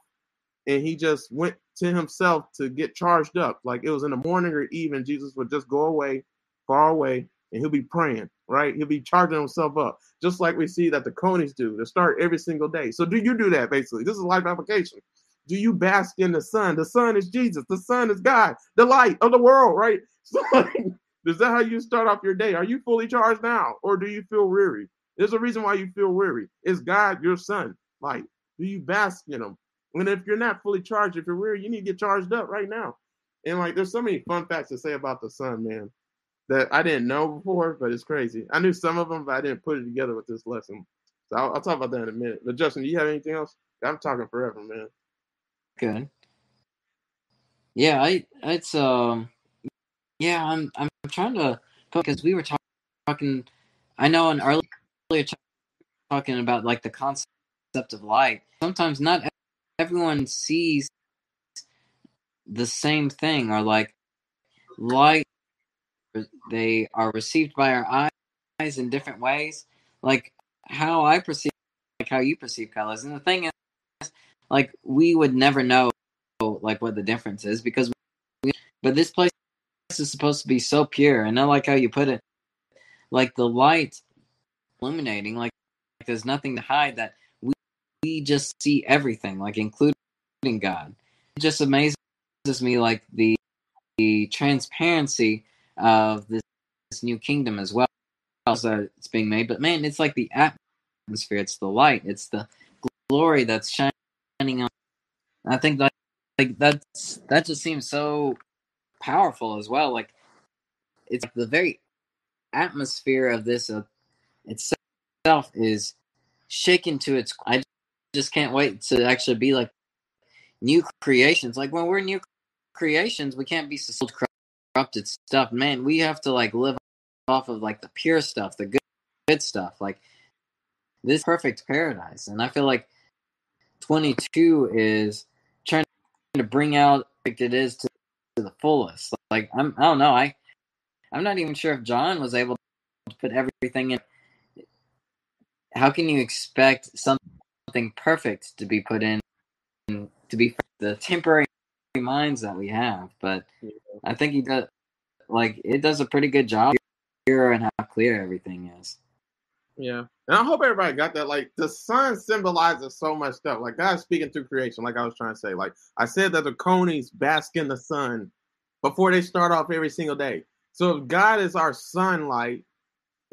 and he just went to himself to get charged up. Like it was in the morning or evening, Jesus would just go away, far away, and he'll be praying, right? He'll be charging himself up, just like we see that the conies do to start every single day. So do you do that basically? This is life application. Do you bask in the sun? The sun is Jesus. The sun is God, the light of the world, right? So is that how you start off your day? Are you fully charged now, or do you feel weary? There's a reason why you feel weary. Is God your sun? Like, do you bask in him? And if you're not fully charged, if you're weary, you need to get charged up right now. And like, there's so many fun facts to say about the sun, man that I didn't know before, but it's crazy. I knew some of them, but I didn't put it together with this lesson. So I'll, I'll talk about that in a minute. But Justin, do you have anything else? I'm talking forever, man. Good. Yeah, I it's um yeah, I'm I'm trying to because we were talk, talking I know in earlier talking about like the concept of light. Sometimes not everyone sees the same thing or like light they are received by our eyes in different ways, like how I perceive, like how you perceive colors. And the thing is, like we would never know, like what the difference is because, we, but this place is supposed to be so pure, and I like how you put it, like the light illuminating, like, like there's nothing to hide that we we just see everything, like including God. It just amazes me, like the the transparency of this, this new kingdom as well. So it's being made, but man, it's like the atmosphere, it's the light, it's the glory that's shining on. I think that like that's that just seems so powerful as well. Like it's like the very atmosphere of this uh, itself is shaken to its. I just can't wait to actually be like new creations. Like when we're new creations, we can't be so corrupted stuff, man, we have to like live off of like the pure stuff, the good, good stuff. Like this perfect paradise, and I feel like 22 is trying to bring out like it is to, to the fullest. Like I'm, I don't know, I, I'm not even sure if John was able to put everything in. How can you expect something perfect to be put in to be the temporary minds that we have, but I think he does like it does a pretty good job here and how clear everything is. Yeah. And I hope everybody got that. Like the sun symbolizes so much stuff. Like God speaking through creation, like I was trying to say. Like I said that the conies bask in the sun before they start off every single day. So if God is our sunlight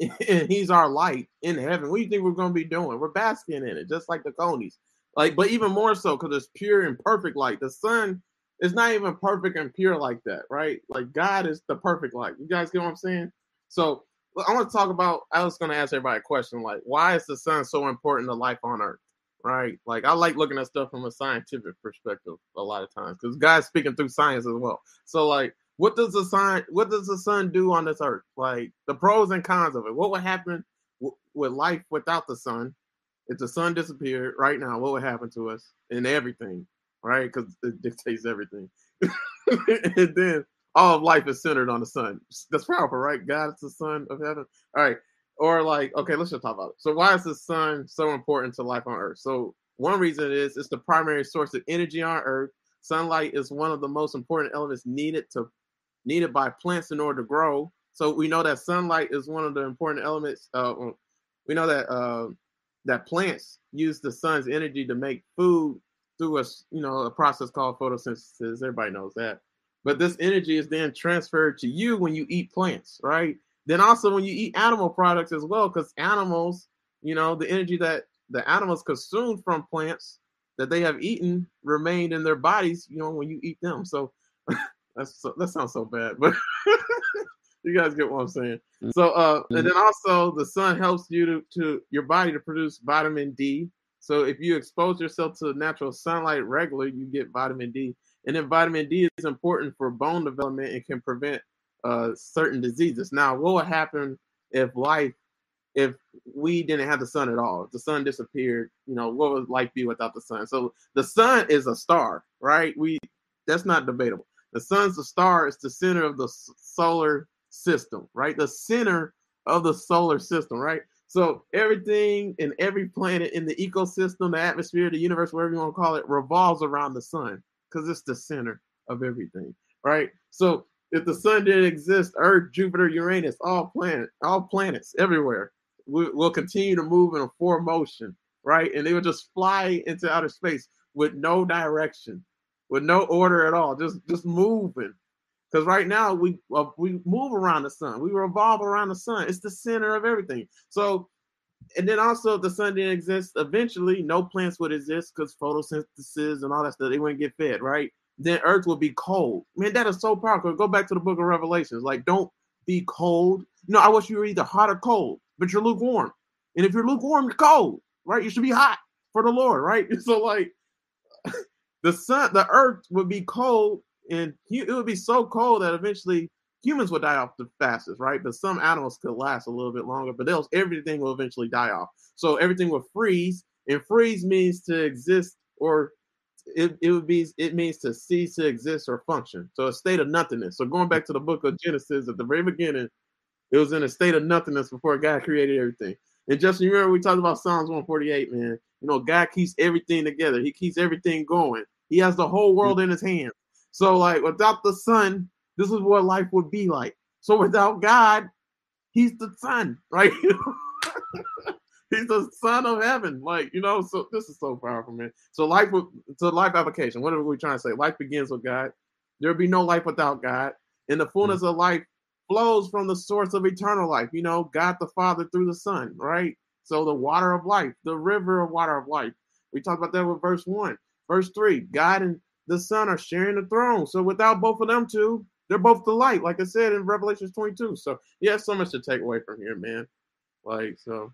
and he's our light in heaven, what do you think we're gonna be doing? We're basking in it, just like the conies. Like, but even more so because it's pure and perfect light. The sun is not even perfect and pure like that, right? Like God is the perfect light. You guys get what I'm saying? So I want to talk about. I was going to ask everybody a question like, why is the sun so important to life on Earth? Right? Like, I like looking at stuff from a scientific perspective a lot of times because guys speaking through science as well. So, like, what does the sun? What does the sun do on this Earth? Like, the pros and cons of it. What would happen w- with life without the sun? If the sun disappeared right now, what would happen to us and everything? Right? Because it dictates everything. and then all of life is centered on the sun. That's powerful, right? God is the son of heaven. All right. Or like, okay, let's just talk about it. So why is the sun so important to life on earth? So one reason is it's the primary source of energy on earth. Sunlight is one of the most important elements needed to needed by plants in order to grow. So we know that sunlight is one of the important elements. Uh, we know that uh, that plants use the sun's energy to make food through a you know a process called photosynthesis. Everybody knows that. But this energy is then transferred to you when you eat plants, right? Then also when you eat animal products as well, because animals, you know, the energy that the animals consume from plants that they have eaten remained in their bodies, you know, when you eat them. So that's so, that sounds so bad, but you guys get what I'm saying. Mm-hmm. So uh and then also the sun helps you to, to your body to produce vitamin D. So if you expose yourself to natural sunlight regularly, you get vitamin D. And then vitamin D is important for bone development and can prevent uh, certain diseases. Now, what would happen if life, if we didn't have the sun at all? If the sun disappeared, you know, what would life be without the sun? So the sun is a star, right? We that's not debatable. The sun's a star. It's the center of the solar system, right? The center of the solar system, right? So everything and every planet in the ecosystem, the atmosphere, the universe, whatever you want to call it, revolves around the sun because it's the center of everything, right? So if the sun didn't exist, Earth, Jupiter, Uranus, all planet, all planets everywhere will continue to move in a four motion, right? And they would just fly into outer space with no direction, with no order at all, just just moving. Because right now we uh, we move around the sun, we revolve around the sun. It's the center of everything. So and then also if the sun didn't exist, eventually no plants would exist because photosynthesis and all that stuff, they wouldn't get fed, right? Then earth would be cold. Man, that is so powerful. Go back to the book of Revelations. Like, don't be cold. Know, I wish you were either hot or cold, but you're lukewarm. And if you're lukewarm, you're cold, right? You should be hot for the Lord, right? So like the sun, the earth would be cold, and it would be so cold that eventually humans will die off the fastest, right? But some animals could last a little bit longer, but else everything will eventually die off. So everything will freeze, and freeze means to exist or it, it would be it means to cease to exist or function. So a state of nothingness. So going back to the book of Genesis at the very beginning, it was in a state of nothingness before God created everything. And just remember we talked about Psalms 148, man. You know, God keeps everything together. He keeps everything going. He has the whole world in his hands. So like without the sun, this is what life would be like. So without God, He's the Son, right? he's the Son of Heaven, like you know. So this is so powerful, man. So life, so life application. What are we trying to say? Life begins with God. There'll be no life without God, and the fullness mm-hmm. of life flows from the source of eternal life. You know, God the Father through the Son, right? So the water of life, the river of water of life. We talked about that with verse one. Verse three, God and the Son are sharing the throne. So without both of them two, they're both the light, like I said in Revelation 22. So have so much to take away from here, man. Like so,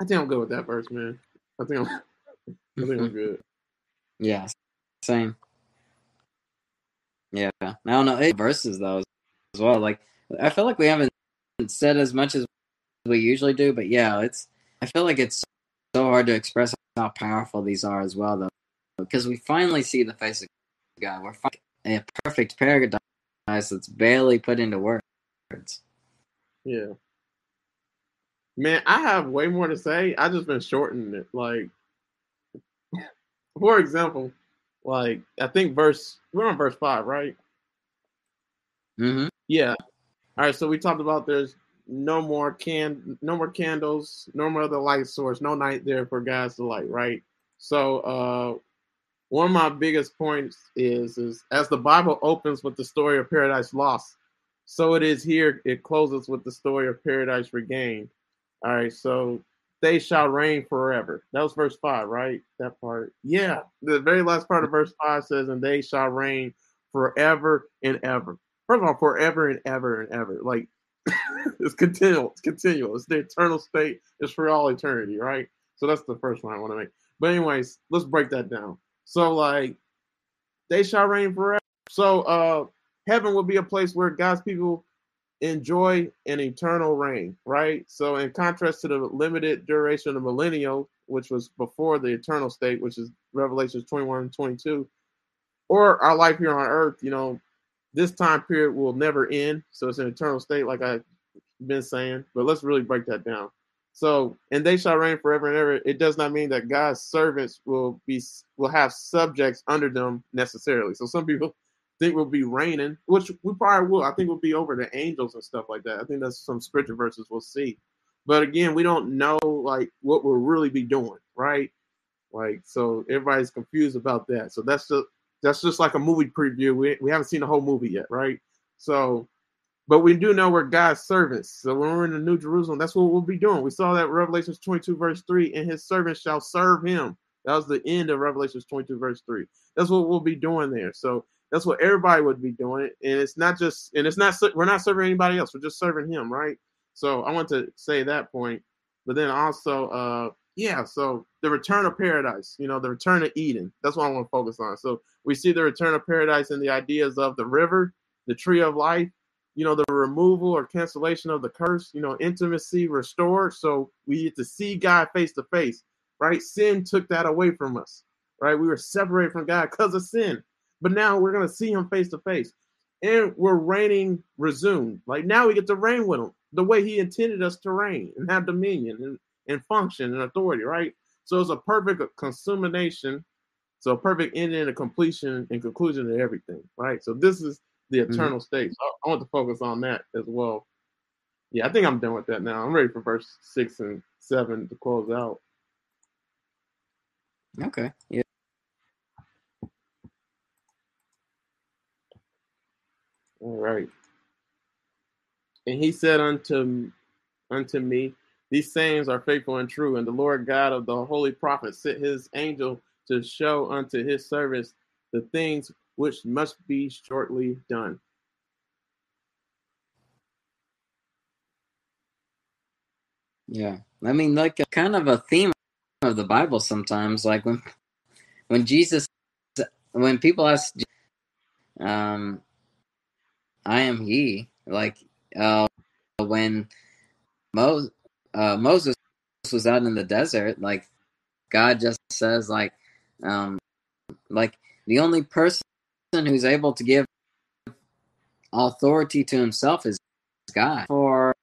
I think I'm good with that verse, man. I think I'm, I think I'm good. Yeah, same. Yeah, I don't know eight verses though as well. Like I feel like we haven't said as much as we usually do, but yeah, it's. I feel like it's so hard to express how powerful these are as well, though, because we finally see the face of God. We're a perfect paradise that's barely put into words. Yeah. Man, I have way more to say. I just been shortening it. Like, for example, like I think verse we're on verse five, right? Mm-hmm. Yeah. All right. So we talked about there's no more can no more candles, no more other light source, no night there for God's delight, right? So uh one of my biggest points is is as the Bible opens with the story of paradise lost, so it is here. It closes with the story of paradise regained. All right, so they shall reign forever. That was verse five, right? That part. Yeah. The very last part of verse five says, and they shall reign forever and ever. first of all, forever and ever and ever. Like it's continual. It's continual. It's the eternal state. It's for all eternity, right? So that's the first one I want to make. But anyways, let's break that down. So like, they shall reign forever. So uh, heaven will be a place where God's people enjoy an eternal reign, right? So in contrast to the limited duration of millennial, which was before the eternal state, which is Revelations 21 and 22, or our life here on earth, you know, this time period will never end. So it's an eternal state, like I've been saying. But let's really break that down. So, and they shall reign forever and ever. It does not mean that God's servants will be will have subjects under them necessarily. So some people think we'll be reigning, which we probably will. I think we'll be over the angels and stuff like that. I think that's some scripture verses we'll see. But again, we don't know like what we'll really be doing, right? Like so everybody's confused about that. So that's just that's just like a movie preview. We we haven't seen the whole movie yet, right? So but we do know we're God's servants. So when we're in the New Jerusalem, that's what we'll be doing. We saw that Revelations 22, verse 3, and his servants shall serve him. That was the end of Revelations 22, verse 3. That's what we'll be doing there. So that's what everybody would be doing. And it's not just, and it's not, we're not serving anybody else. We're just serving him, right? So I want to say that point. But then also, uh, yeah, so the return of paradise, you know, the return of Eden. That's what I want to focus on. So we see the return of paradise and the ideas of the river, the tree of life, you know, the removal or cancellation of the curse, you know, intimacy restored. So we get to see God face to face, right? Sin took that away from us, right? We were separated from God because of sin. But now we're going to see him face to face. And we're reigning resumed. Like now we get to reign with him the way he intended us to reign and have dominion and, and function and authority, right? So it's a perfect consummation. So perfect ending and completion and conclusion to everything, right? So this is the mm-hmm. eternal mm-hmm. state. So I want to focus on that as well. Yeah, I think I'm done with that now. I'm ready for verse six and seven to close out. Okay. Yeah. All right. And he said unto unto me, These sayings are faithful and true, and the Lord God of the holy prophets sent his angel to show unto his servants the things which must be shortly done. Yeah. I mean like a kind of a theme of the Bible sometimes, like when when Jesus when people ask um I am he. Like uh, when Mo- uh, Moses was out in the desert, like God just says, like, um, like the only person who's able to give authority to himself is God. For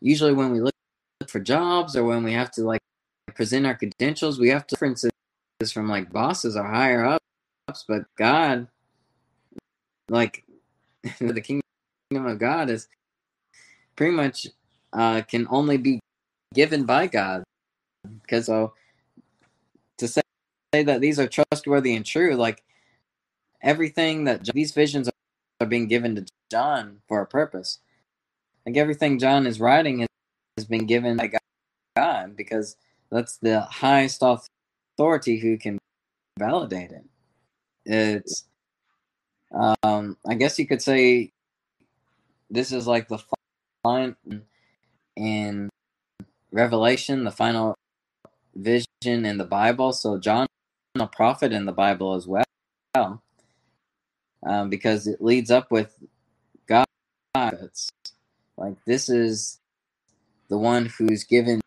usually when we look for jobs or when we have to like present our credentials, we have to references from like bosses or higher ups, but God, like the kingdom of God is pretty much uh, can only be given by God. Because so to say, say that these are trustworthy and true, like everything that these visions are being given to John for a purpose. Like everything John is writing has been given by God because that's the highest authority who can validate it. It's um, I guess you could say this is like the final in Revelation, the final vision in the Bible. So John, a prophet in the Bible as well, um, because it leads up with God. Like this is the one who's given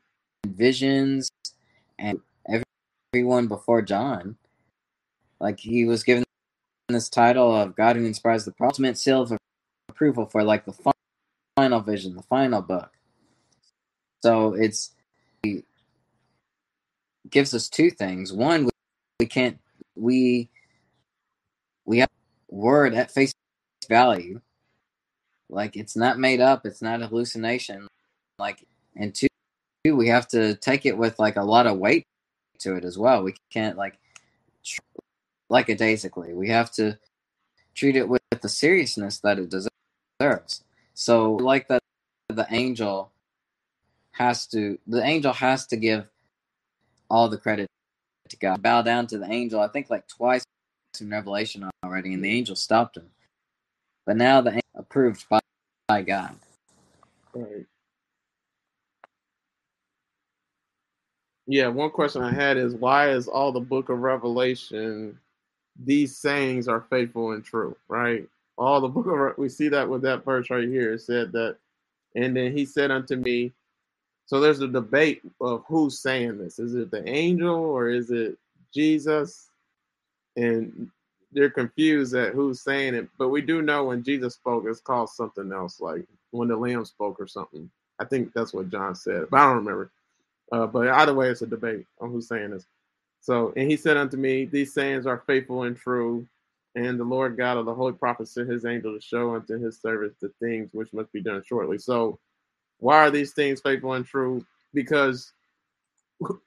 visions and everyone before John. Like he was given this title of God who inspires the ultimate seal of approval for like the final vision, the final book. So it's it gives us two things. One, we, we can't we we have word at face value. Like it's not made up, it's not a hallucination. Like and two, we have to take it with like a lot of weight to it as well. We can't like like it basically. We have to treat it with the seriousness that it deserves. So, like that, the angel has to, the angel has to give all the credit to God. Bow down to the angel, I think like twice in Revelation already, and the angel stopped him. but now the approved by, by God. Right. Yeah, one question I had is why is all the book of Revelation these sayings are faithful and true, right? All the book of we see that with that verse right here. It said that, and then he said unto me, so there's a debate of who's saying this. Is it the angel or is it Jesus? And they're confused at who's saying it. But we do know when Jesus spoke, it's called something else, like when the Lamb spoke or something. I think that's what John said, but I don't remember. Uh, but either way, it's a debate on who's saying this. So, and he said unto me, These sayings are faithful and true. And the Lord God of the holy prophets sent his angel to show unto his servants the things which must be done shortly. So, why are these things faithful and true? Because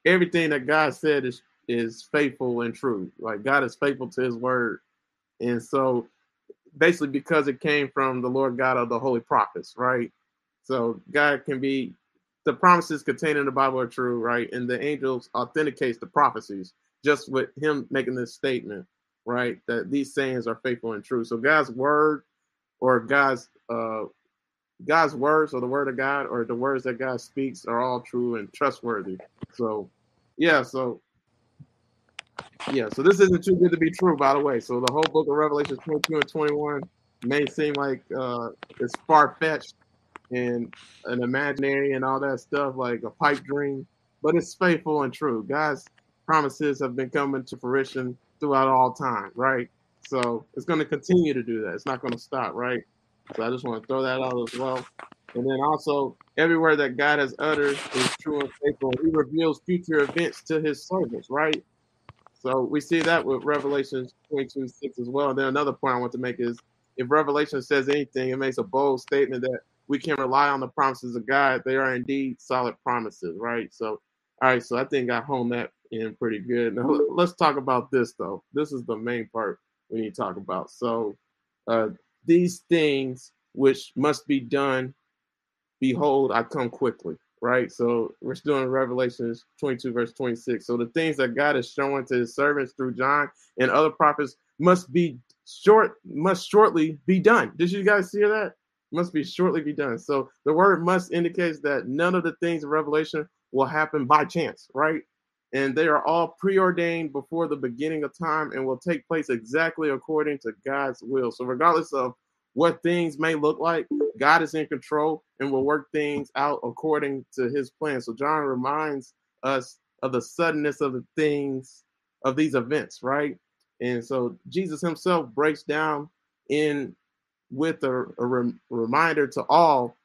everything that God said is is faithful and true. Like God is faithful to his word. And so basically because it came from the Lord God of the holy prophets, right? So God can be the promises contained in the Bible are true, right? And the angels authenticates the prophecies just with him making this statement, right? That these sayings are faithful and true. So God's word or God's uh God's words or the word of God or the words that God speaks are all true and trustworthy. So yeah, so yeah, so this isn't too good to be true, by the way. So the whole book of Revelation 22 and 21 may seem like uh, it's far fetched and an imaginary and all that stuff, like a pipe dream, but it's faithful and true. God's promises have been coming to fruition throughout all time, right? So it's going to continue to do that. It's not going to stop, right? So I just want to throw that out as well. And then also, everywhere that God has uttered is true and faithful. He reveals future events to his servants, right? So we see that with Revelation 22 6 as well. And then another point I want to make is if Revelation says anything, it makes a bold statement that we can rely on the promises of God. They are indeed solid promises, right? So, all right, so I think I honed that in pretty good. Now, let's talk about this, though. This is the main part we need to talk about. So, uh, these things which must be done, behold, I come quickly, right? So, we're still in Revelations 22, verse 26. So, the things that God is showing to his servants through John and other prophets must be short, must shortly be done. Did you guys see that? must be shortly be done. So the word must indicates that none of the things of Revelation will happen by chance, right? And they are all preordained before the beginning of time and will take place exactly according to God's will. So regardless of what things may look like, God is in control and will work things out according to his plan. So John reminds us of the suddenness of the things of these events, right? And so Jesus himself breaks down in with a, a rem- reminder to all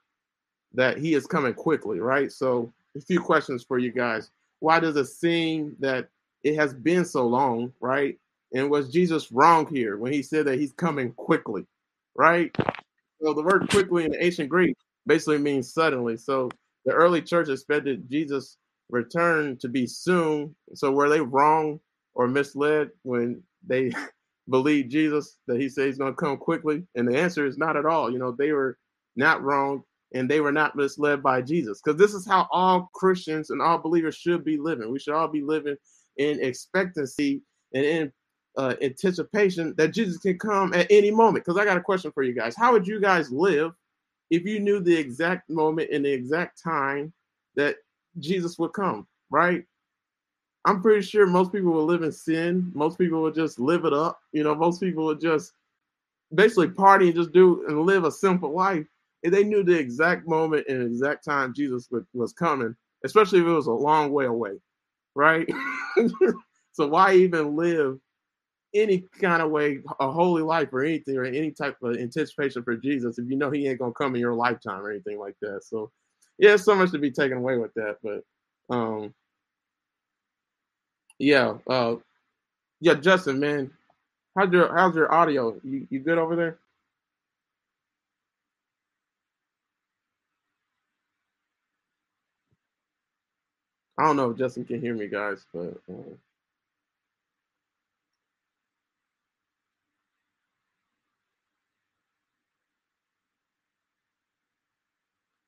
that he is coming quickly, right? So, a few questions for you guys. Why does it seem that it has been so long, right? And was Jesus wrong here when he said that he's coming quickly, right? So, the word quickly in ancient Greek basically means suddenly. So, the early church expected Jesus' return to be soon. So, were they wrong or misled when they believed Jesus that he said he's going to come quickly? And the answer is not at all. You know, they were not wrong and they were not misled by Jesus because this is how all Christians and all believers should be living. We should all be living in expectancy and in uh, anticipation that Jesus can come at any moment. Because I got a question for you guys. How would you guys live if you knew the exact moment and the exact time that Jesus would come, right? I'm pretty sure most people will live in sin. Most people will just live it up. You know, most people would just basically party and just do and live a simple life. If they knew the exact moment and exact time Jesus was coming, especially if it was a long way away, right? so why even live any kind of way, a holy life or anything, or any type of anticipation for Jesus if you know he ain't gonna come in your lifetime or anything like that? So yeah, so much to be taken away with that, but um yeah, uh, yeah, Justin, man, how's your how's your audio? You you good over there? I don't know if Justin can hear me, guys, but uh,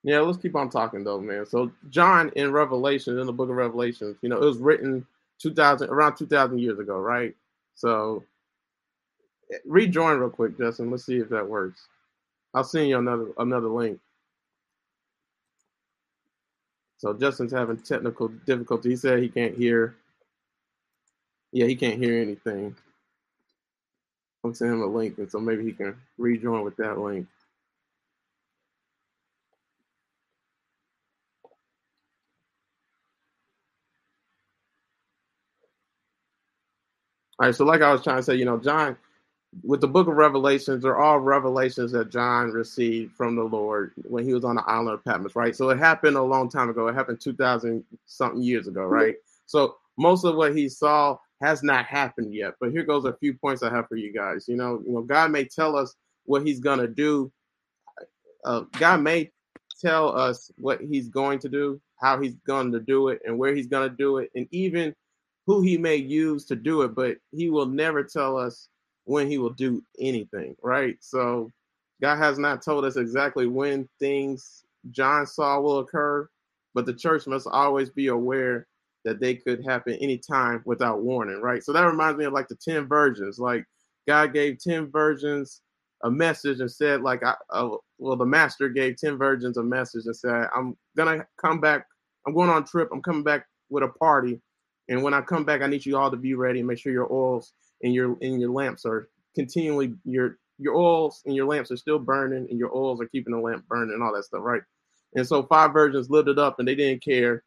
yeah, let's keep on talking though, man. So John in Revelation, in the book of Revelations, you know, it was written 2000 around 2000 years ago, right? So rejoin real quick, Justin. Let's see if that works. I'll send you another another link. So Justin's having technical difficulty. He said he can't hear. Yeah, he can't hear anything. I'm sending him a link, and so maybe he can rejoin with that link. All right, so like I was trying to say, you know, John, with the book of Revelations, they're all revelations that John received from the Lord when he was on the island of Patmos, right? So it happened a long time ago. It happened 2,000 something years ago, right? So most of what he saw has not happened yet. But here goes a few points I have for you guys. You know, you know, God may tell us what he's gonna do. Uh, God may tell us what he's going to do, how he's going to do it, and where he's going to do it, and even who he may use to do it, but he will never tell us when he will do anything, right? So God has not told us exactly when things John saw will occur, but the church must always be aware that they could happen anytime without warning, right? So that reminds me of like the 10 virgins. Like God gave 10 virgins a message and said, like, I, uh, well, the master gave 10 virgins a message and said, I'm gonna come back, I'm going on trip, I'm coming back with a party and when I come back, I need you all to be ready and make sure your oils and your and your lamps are continually your your oils and your lamps are still burning and your oils are keeping the lamp burning and all that stuff, right? And so five virgins lived it up and they didn't care.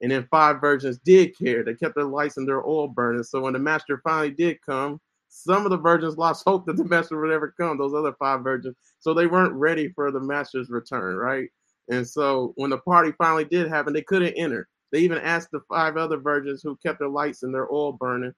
And then five virgins did care. They kept their lights and their oil burning. So when the master finally did come, some of the virgins lost hope that the master would ever come, those other five virgins. So they weren't ready for the master's return, right? And so when the party finally did happen, they couldn't enter. They even asked the five other virgins who kept their lights and their oil burning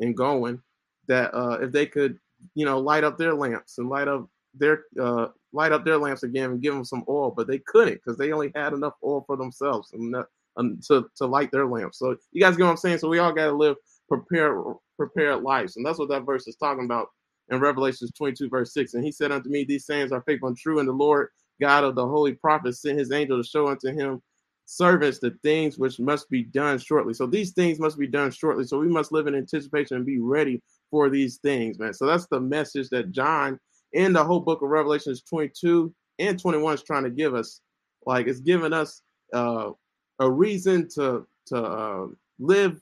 and going that uh, if they could, you know, light up their lamps and light up their uh, light up their lamps again and give them some oil, but they couldn't because they only had enough oil for themselves and um, to to light their lamps. So you guys get what I'm saying? So we all got to live prepared prepared lives, and that's what that verse is talking about in Revelations 22 verse 6. And he said unto me, These sayings are faithful and true, and the Lord God of the holy prophets sent his angel to show unto him servants the things which must be done shortly. So these things must be done shortly. So we must live in anticipation and be ready for these things, man. So that's the message that John in the whole book of Revelations 22 and 21 is trying to give us. Like it's giving us uh, a reason to to uh, live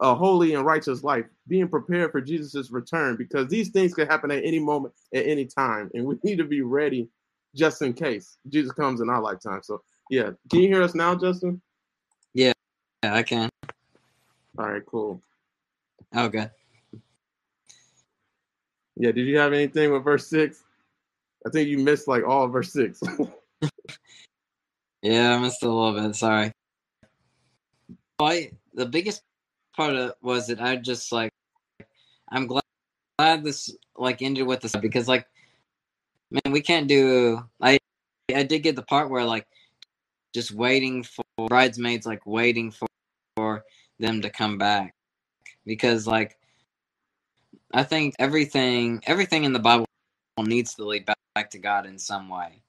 a holy and righteous life, being prepared for Jesus's return, because these things could happen at any moment, at any time, and we need to be ready just in case Jesus comes in our lifetime. So yeah. Can you hear us now, Justin? Yeah, yeah I can. All right, cool. Okay. Yeah, did you have anything with verse six? I think you missed like all of verse six. yeah, I missed a little bit. Sorry. I the biggest part of was that I just like I'm glad glad this like ended with this because like man we can't do I I did get the part where like just waiting for bridesmaids, like waiting for, for them to come back. Because like I think everything everything in the Bible needs to lead back, back to God in some way.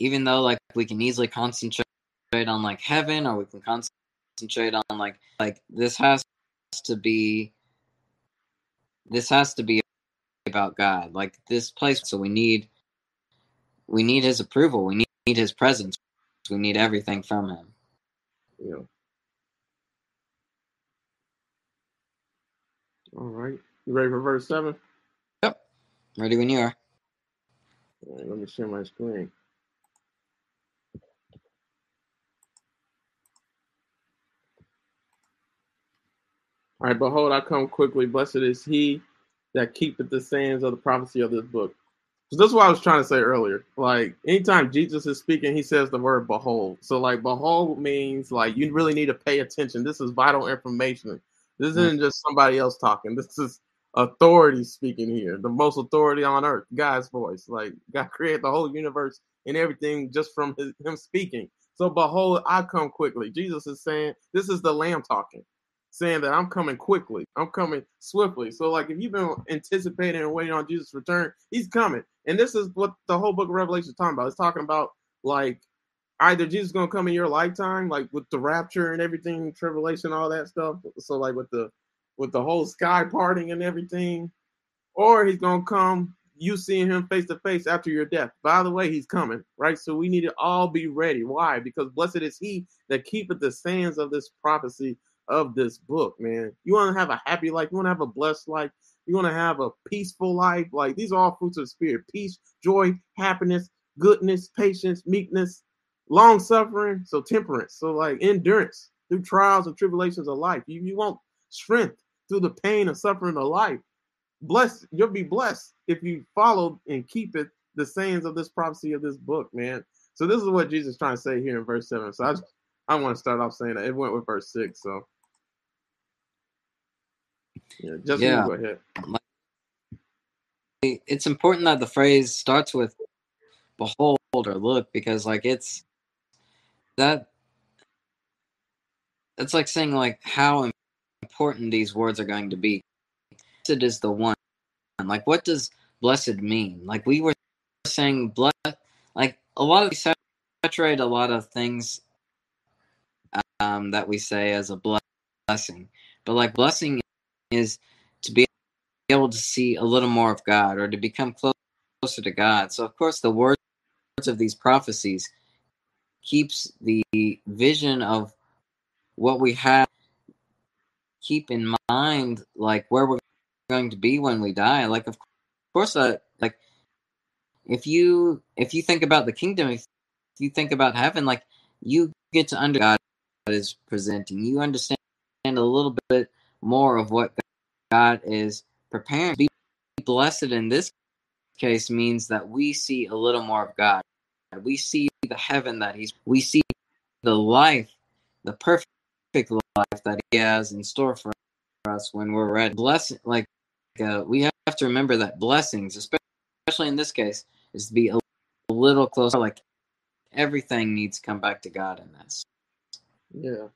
Even though like we can easily concentrate on like heaven or we can concentrate on like like this has to be this has to be about God. Like this place so we need we need his approval. We need, need his presence. We need everything from him. Yeah. All right. You ready for verse 7? Yep. Ready when you are. All right, let me share my screen. All right, behold, I come quickly. Blessed is he that keepeth the sayings of the prophecy of this book. So that's what I was trying to say earlier. Like anytime Jesus is speaking, he says the word behold. So like behold means like you really need to pay attention. This is vital information. This mm-hmm. isn't just somebody else talking. This is authority speaking here. The most authority on earth, God's voice. Like God created the whole universe and everything just from his, him speaking. So behold, I come quickly. Jesus is saying this is the lamb talking saying that I'm coming quickly. I'm coming swiftly. So, like, if you've been anticipating and waiting on Jesus' return, he's coming. And this is what the whole book of Revelation is talking about. It's talking about, like, either Jesus is going to come in your lifetime, like with the rapture and everything, tribulation, all that stuff. So, like, with the with the whole sky parting and everything, or he's gonna come you seeing him face to face after your death. By the way, he's coming, right? So we need to all be ready. Why? Because blessed is he that keepeth the sayings of this prophecy of this book, man. You want to have a happy life, you want to have a blessed life, you want to have a peaceful life. Like these are all fruits of the spirit: peace, joy, happiness, goodness, patience, meekness, long suffering, so temperance, so like endurance through trials and tribulations of life. You, you want strength through the pain and suffering of life. Blessed, you'll be blessed if you follow and keep it the sayings of this prophecy of this book, man. So this is what Jesus is trying to say here in verse seven. So I just, I want to start off saying that it went with verse six. So yeah, just yeah. go ahead. It's important that the phrase starts with behold or look because like it's that it's like saying like how important these words are going to be. Blessed is the one. Like what does blessed mean? Like we were saying blessed like a lot of we saturate a lot of things um, that we say as a blessing. But like blessing is to be able to see a little more of God or to become closer to God. So of course the words of these prophecies keeps the vision of what we have keep in mind like where we're going to be when we die like of course uh, like if you if you think about the kingdom if you think about heaven like you get to under god is presenting you understand a little bit more of what god is preparing. Be blessed in this case means that we see a little more of god. We see the heaven that he's we see the life the perfect life that he has in store for us when we're ready. Blessing like uh, we have to remember that blessings especially in this case is to be a little closer like everything needs to come back to god in this. Yeah.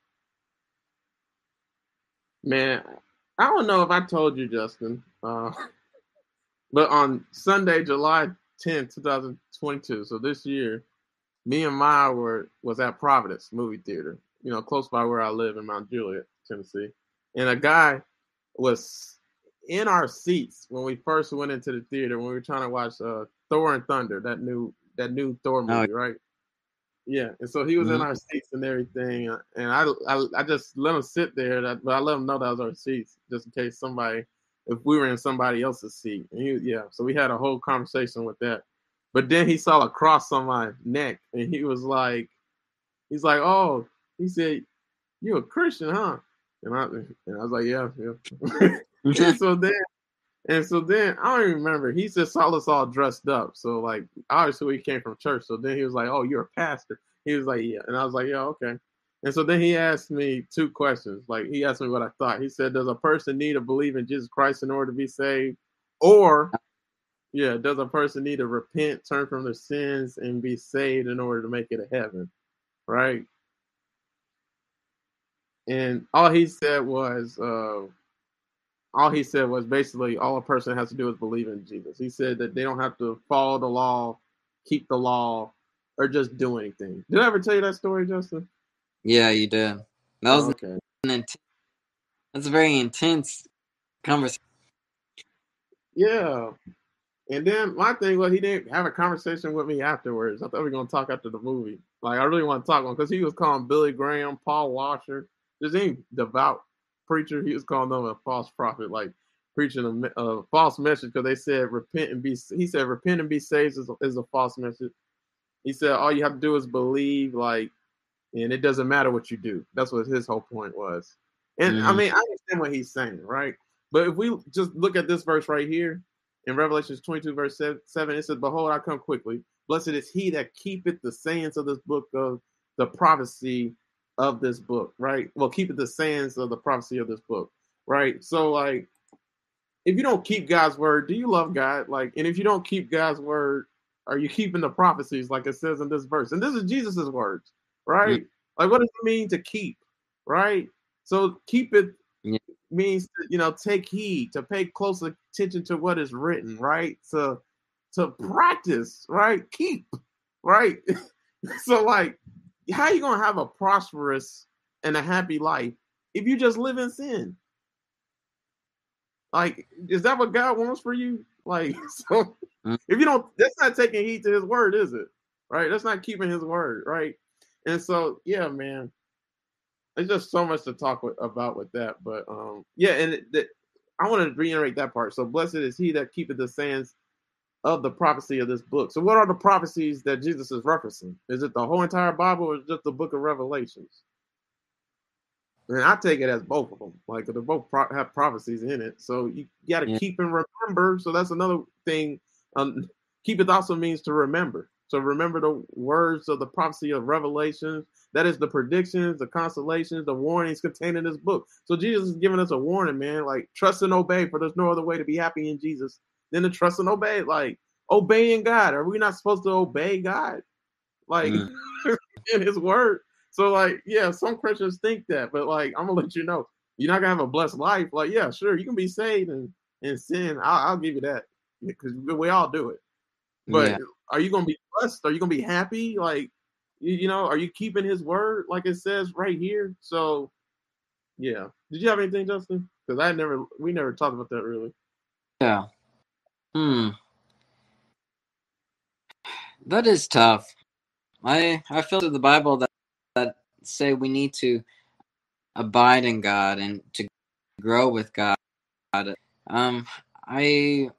Man i don't know if i told you justin uh, but on sunday july 10, 2022. So this year, me and Maya were was at Providence movie theater, you know, close by where I live in Mount Juliet, Tennessee. And a guy was in our seats when we first went into the theater when we were trying to watch uh, Thor and Thunder, that new that new Thor oh, movie, oh. right? Yeah, and so he was mm-hmm. in our seats and everything, uh, and I, I I just let him sit there, but I let him know that was our seats just in case somebody if we were in somebody else's seat. And he, yeah, so we had a whole conversation with that. But then he saw a cross on my neck, and he was like, he's like, oh, he said, you a Christian, huh? And I, and I was like, yeah, yeah. so then, and so then I don't even remember. He just saw us all dressed up. So like, obviously we came from church. So then he was like, oh, you're a pastor. He was like, yeah, and I was like, yeah, okay. And so then he asked me two questions. Like he asked me what I thought. He said, "Does a person need to believe in Jesus Christ in order to be saved, or yeah, does a person need to repent, turn from their sins, and be saved in order to make it to heaven?" Right. And all he said was, uh, all he said was basically all a person has to do is believe in Jesus. He said that they don't have to follow the law, keep the law, or just do anything. Did I ever tell you that story, Justin? Yeah, you did. That was oh, okay. intense, that's a very intense conversation. Yeah. And then my thing was he didn't have a conversation with me afterwards. I thought we were gonna talk after the movie. Like I really want to talk on because he was calling Billy Graham, Paul Washer, just any devout preacher. He was calling them a false prophet, like preaching a, a false message because they said repent and be. He said repent and be saved is a, is a false message. He said all you have to do is believe. Like and it doesn't matter what you do. That's what his whole point was. And mm. I mean, I understand what he's saying, right? But if we just look at this verse right here in Revelations 22, verse 7, it says, Behold, I come quickly. Blessed is he that keepeth the sayings of this book of the prophecy of this book, right? Well, keep it the sayings of the prophecy of this book, right? So, like, if you don't keep God's word, do you love God? Like, and if you don't keep God's word, are you keeping the prophecies like it says in this verse? And this is Jesus's words right? Yeah. Like, what does it mean to keep, right? So keep it yeah. means to, you know take heed, to pay close attention to what is written, right? To to practice, right? Keep, right? so like, how you gonna have a prosperous and a happy life if you just live in sin? Like, is that what God wants for you? Like, so Mm. if you don't, that's not taking heed to His word, is it? Right? That's not keeping His word, right? And so, yeah, man, there's just so much to talk with, about with that. But um, yeah, and it, the, I want to reiterate that part. So, blessed is he that keepeth the sayings of the prophecy of this book. So, what are the prophecies that Jesus is referencing? Is it the whole entire Bible or just the book of Revelations? And I take it as both of them. Like they both pro- have prophecies in it, so you got to Yeah. keep and remember. So that's another thing. Um, keep it also means to remember. So remember the words of the prophecy of Revelations. That is the predictions, the consolations, the warnings contained in this book. So Jesus is giving us a warning, man. Like trust and obey, for there's no other way to be happy in Jesus than to trust and obey. Like obeying God. Are we not supposed to obey God? Like Mm. in His word. So like, yeah, some Christians think that, but like, I'm gonna let you know, you're not gonna have a blessed life. Like, yeah, sure, you can be saved and and sin. I'll, I'll give you that because we all do it. But Yeah. are you gonna be blessed? Are you gonna be happy? Like, you, you know, are you keeping His word like it says right here? So, yeah. Did you have anything, Justin? Because I never, we never talked about that really. Yeah. Hmm. That is tough. I I feel to the Bible that that say we need to abide in God and to grow with God. Um, I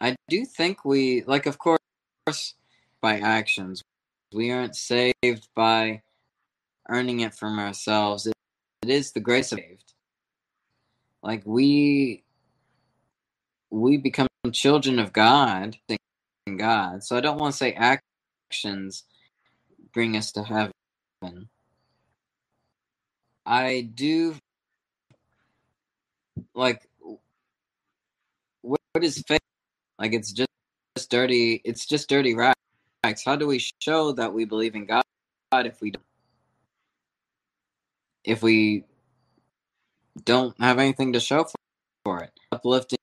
I do think we like, of course, by actions. We aren't saved by earning it from ourselves. It, it is the grace of saved. Like we we become children of God in God. So I don't want to say actions bring us to heaven. I do like what, what is faith? Like it's just, just dirty. It's just dirty rags. How do we show that we believe in God if we don't? If we don't have anything to show for, for it, uplifting,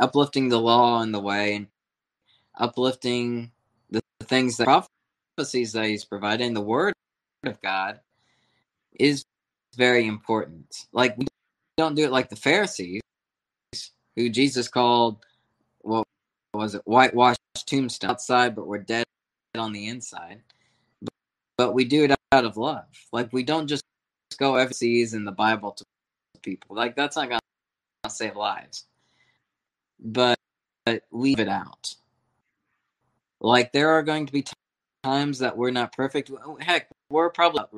uplifting the law and the way, and uplifting the, things that prophecies that He's providing, the Word of God is very important. Like we don't do it like the Pharisees, who Jesus called what was it, whitewashed tombstone outside, but we're dead on the inside. But, but we do it out of love. Like we don't just go overseas in the Bible to people. Like that's not gonna save lives. But, but leave it out. Like there are going to be times that we're not perfect. Heck, we're probably not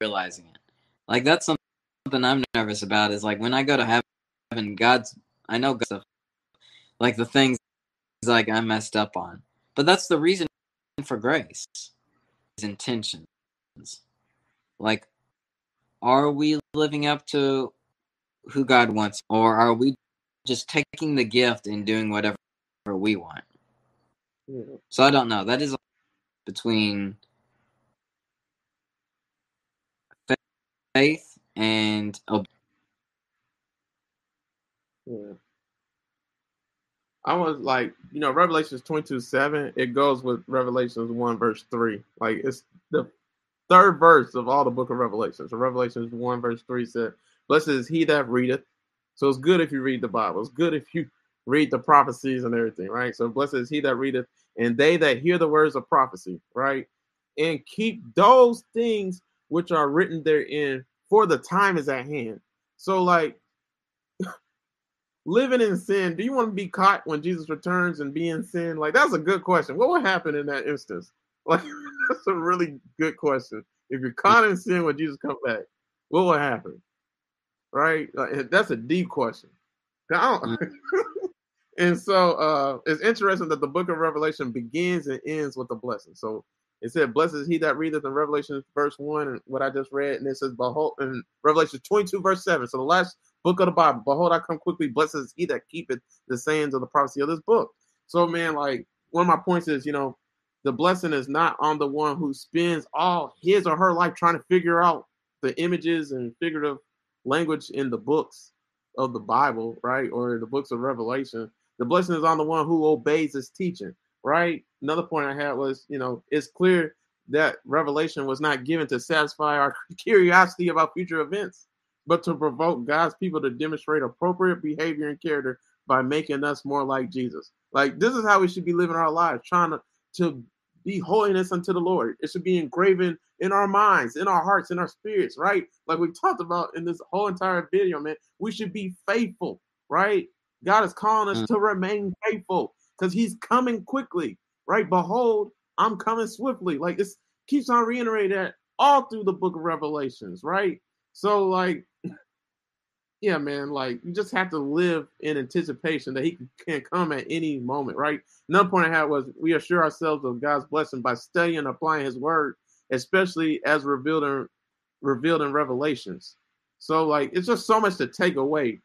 realizing it. Like that's something I'm nervous about. Is like when I go to heaven, God's. I know God's like the things like I messed up on, but that's the reason for grace. Is intentions. Like, are we living up to who God wants, or are we just taking the gift and doing whatever we want? So I don't know. That is between faith and Yeah. I was like, you know, Revelations 22 7, it goes with Revelations 1, verse 3. Like, it's the third verse of all the book of Revelations. So, Revelations 1, verse 3 said, Blessed is he that readeth. So, it's good if you read the Bible. It's good if you read the prophecies and everything, right? So, blessed is he that readeth, and they that hear the words of prophecy, right? And keep those things which are written therein, for the time is at hand. So, like, living in sin, do you want to be caught when Jesus returns and be in sin? Like that's a good question. What would happen in that instance? Like that's a really good question. If you're caught in sin when Jesus comes back, what will happen? Right? Like, that's a deep question. and so uh it's interesting that the book of Revelation begins and ends with a blessing. So it said, Blessed is he that readeth in Revelation verse 1, and what I just read, and it says, Behold, in Revelation 22, verse 7. So the last book of the Bible, Behold, I come quickly, blessed is he that keepeth the sayings of the prophecy of this book. So, man, like one of my points is, you know, the blessing is not on the one who spends all his or her life trying to figure out the images and figurative language in the books of the Bible, right? Or the books of Revelation. The blessing is on the one who obeys his teaching right? Another point I had was, you know, it's clear that revelation was not given to satisfy our curiosity about future events, but to provoke God's people to demonstrate appropriate behavior and character by making us more like Jesus. Like this is how we should be living our lives, trying to, to be holiness unto the Lord. It should be engraven in our minds, in our hearts, in our spirits, right? Like we talked about in this whole entire video, man. We should be faithful, right? God is calling us mm. to remain faithful because He's coming quickly, right? Behold, I'm coming swiftly. Like it keeps on reiterating that all through the book of Revelations, right? So, like, yeah, man, like you just have to live in anticipation that he can come at any moment, right? Another point I had was we assure ourselves of God's blessing by studying and applying his word, especially as revealed in revealed in revelations. So like it's just so much to take away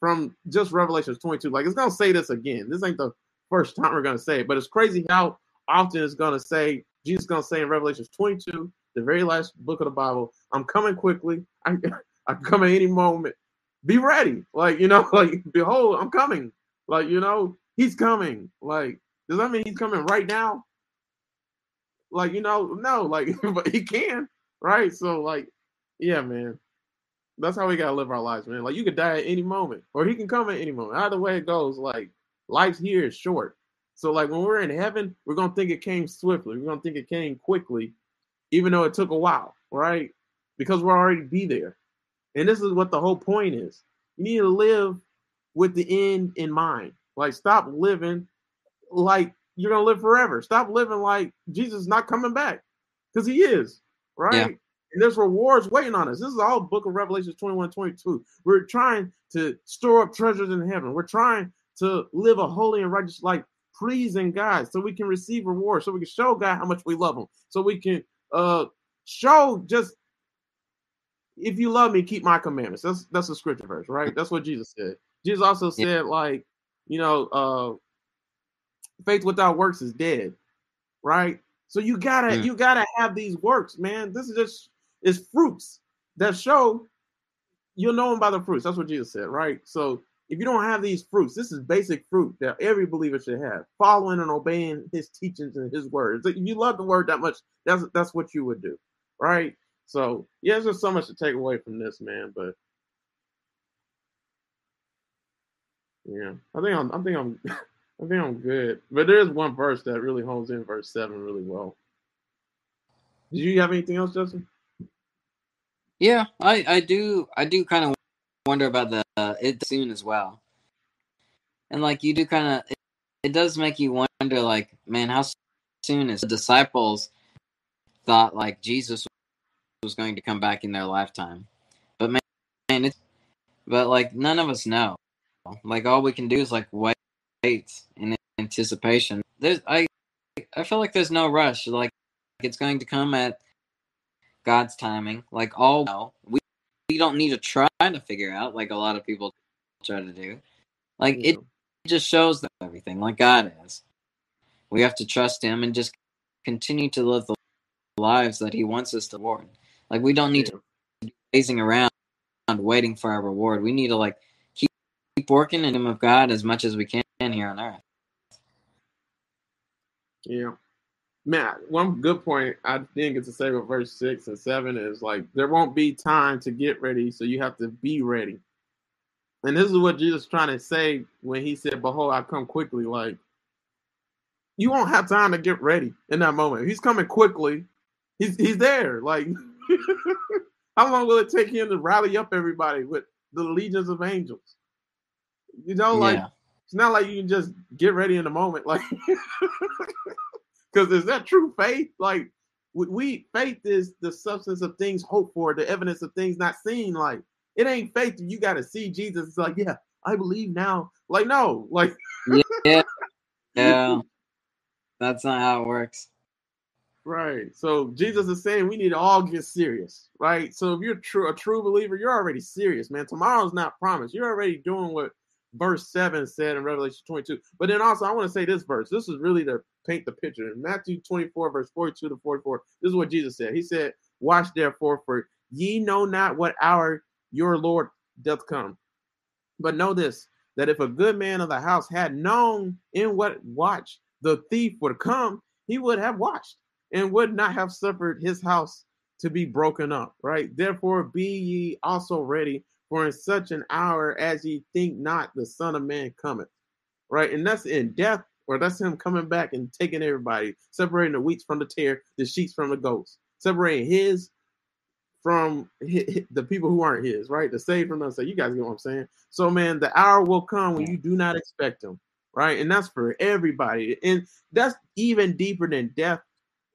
from just Revelations 22. Like it's gonna say this again. This ain't the first time we're gonna say it, but it's crazy how often it's gonna say Jesus gonna say in Revelations 22, the very last book of the Bible, I'm coming quickly. I I come at any moment be ready. Like, you know, like, behold, I'm coming. Like, you know, he's coming. Like, does that mean he's coming right now? Like, you know, no, like, but he can, right? So, like, yeah, man. That's how we gotta live our lives, man. Like you could die at any moment, or he can come at any moment. Either way it goes, like life here is short. So, like when we're in heaven, we're gonna think it came swiftly. We're gonna think it came quickly, even though it took a while, right? Because we're already be there. And this is what the whole point is. You need to live with the end in mind. Like, stop living like you're gonna live forever. Stop living like Jesus is not coming back, because he is, right? Yeah. And there's rewards waiting on us. This is all Book of Revelations 21, 22. We're trying to store up treasures in heaven. We're trying to live a holy and righteous life, pleasing God, so we can receive rewards, so we can show God how much we love Him, so we can uh show just if you love me, keep my commandments. That's that's a scripture verse, right? That's what Jesus said. Jesus also said, yeah. like, you know, uh faith without works is dead, right? So you gotta mm. you gotta have these works, man. This is just is fruits that show you'll know them by the fruits. That's what Jesus said, right? So if you don't have these fruits, this is basic fruit that every believer should have, following and obeying his teachings and his words. If you love the word that much, that's that's what you would do, right? So yeah, there's just so much to take away from this, man. But yeah, I think I'm, I think I'm, I think I'm good. But there's one verse that really holds in verse seven really well. Did you have anything else, Justin? Yeah, I, I do, I do kind of wonder about the uh, it soon as well, and like you do kind of, it, it does make you wonder, like, man, how soon is the disciples thought like Jesus was going to come back in their lifetime. But man, man it's but like none of us know. Like all we can do is like wait in anticipation. There's I I feel like there's no rush. Like it's going to come at God's timing. Like all know, we we don't need to try to figure out like a lot of people try to do. Like it just shows them everything like God is. We have to trust him and just continue to live the lives that he wants us to live. Like we don't need to be gazing around waiting for our reward. We need to like keep, keep working in the name of God as much as we can here on earth. Yeah. Matt, one good point I didn't get to say with verse six and seven is like there won't be time to get ready, so you have to be ready. And this is what Jesus is trying to say when he said, Behold, I come quickly. Like you won't have time to get ready in that moment. He's coming quickly. He's he's there. Like How long will it take him to rally up everybody with the legions of angels? You know, like yeah. it's not like you can just get ready in a moment, like because is that true faith? Like we faith is the substance of things hoped for, the evidence of things not seen. Like it ain't faith. You got to see Jesus. It's like, yeah, I believe now. Like no, like yeah, yeah. That's not how it works. Right. So Jesus is saying we need to all get serious, right? So if you're true a true believer, you're already serious, man. Tomorrow's not promised. You're already doing what verse 7 said in Revelation 22. But then also I want to say this verse. This is really to paint the picture. In Matthew 24, verse 42 to 44, this is what Jesus said. He said, Watch therefore, for ye know not what hour your Lord doth come. But know this that if a good man of the house had known in what watch the thief would come, he would have watched and would not have suffered his house to be broken up, right? Therefore, be ye also ready, For in such an hour as ye think not, the Son of Man cometh. Right, and that's in death, or that's him coming back and taking everybody, separating the wheat from the tare, the sheets from the goats, separating his from the people who aren't his, right? The saved from us. So you guys get what I'm saying. So man, the hour will come when you do not expect him, right? And that's for everybody, and that's even deeper than death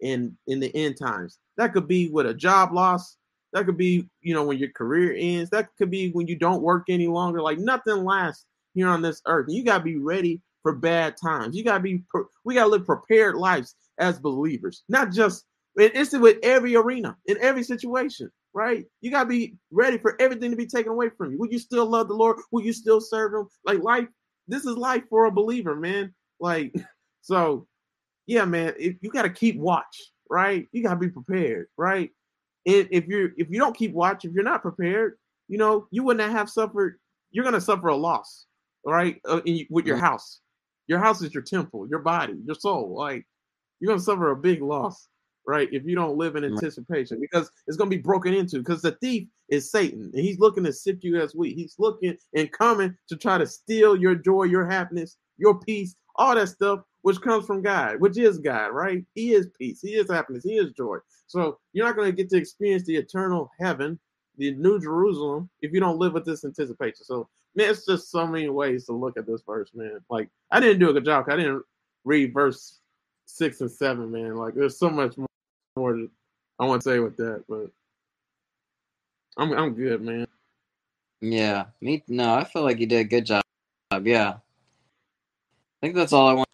in in the end times. That could be with a job loss. That could be, you know, when your career ends. That could be when you don't work any longer. Like nothing lasts here on this earth. You gotta be ready for bad times. You gotta be. We gotta live prepared lives as believers, not just. It's with every arena, in every situation, right? You gotta be ready for everything to be taken away from you. Will you still love the Lord? Will you still serve Him? Like life, this is life for a believer, man. Like, so yeah, man, if, you got to keep watch, right? You got to be prepared, right? And if you're if you don't keep watch, if you're not prepared, you know, you wouldn't have suffered. You're gonna suffer a loss, right? Uh, in, with your house, your house is your temple, your body, your soul. Like you're gonna suffer a big loss, right? If you don't live in anticipation, because it's gonna be broken into. Because the thief is Satan, and he's looking to sift you as wheat. He's looking and coming to try to steal your joy, your happiness, your peace, all that stuff which comes from God, which is God, right? He is peace, He is happiness, He is joy. So you're not going to get to experience the eternal heaven, the New Jerusalem, if you don't live with this anticipation. So man, it's just so many ways to look at this verse, man. Like I didn't do a good job. I didn't read verse six and seven, man. Like there's so much more I want to say with that, but I'm I'm good, man. Yeah, me. No, I feel like you did a good job. Yeah, I think that's all I want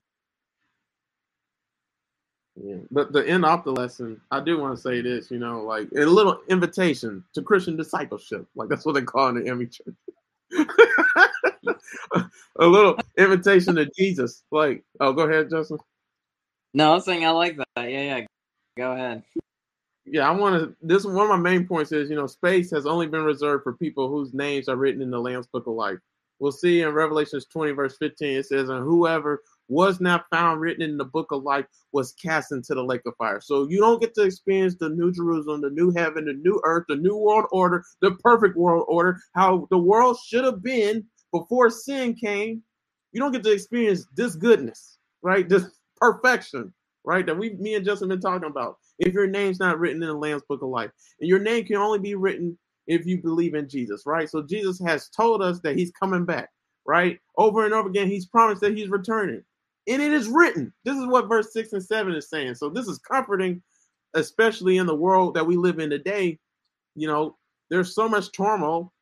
yeah. But the end of the lesson, I do want to say this, you know, like a little invitation to Christian discipleship. Like that's what they call in the Emmy church. a little invitation to Jesus. Like, oh, go ahead, Justin. No, I'm saying I like that. Yeah, yeah. Go ahead. Yeah, I want to. This one of my main points is, you know, space has only been reserved for people whose names are written in the Lamb's Book of Life. We'll see in Revelations 20, verse 15, it says, And whoever was not found written in the book of life was cast into the lake of fire. So you don't get to experience the new Jerusalem, the new heaven, the new earth, the new world order, the perfect world order, how the world should have been before sin came. You don't get to experience this goodness, right? This perfection, right? That we, me and Justin, been talking about. If your name's not written in the Lamb's Book of Life, and your name can only be written if you believe in Jesus, right? So Jesus has told us that He's coming back, right? Over and over again, He's promised that He's returning and it is written. This is what verse 6 and 7 is saying. So this is comforting, especially in the world that we live in today. You know, there's so much turmoil,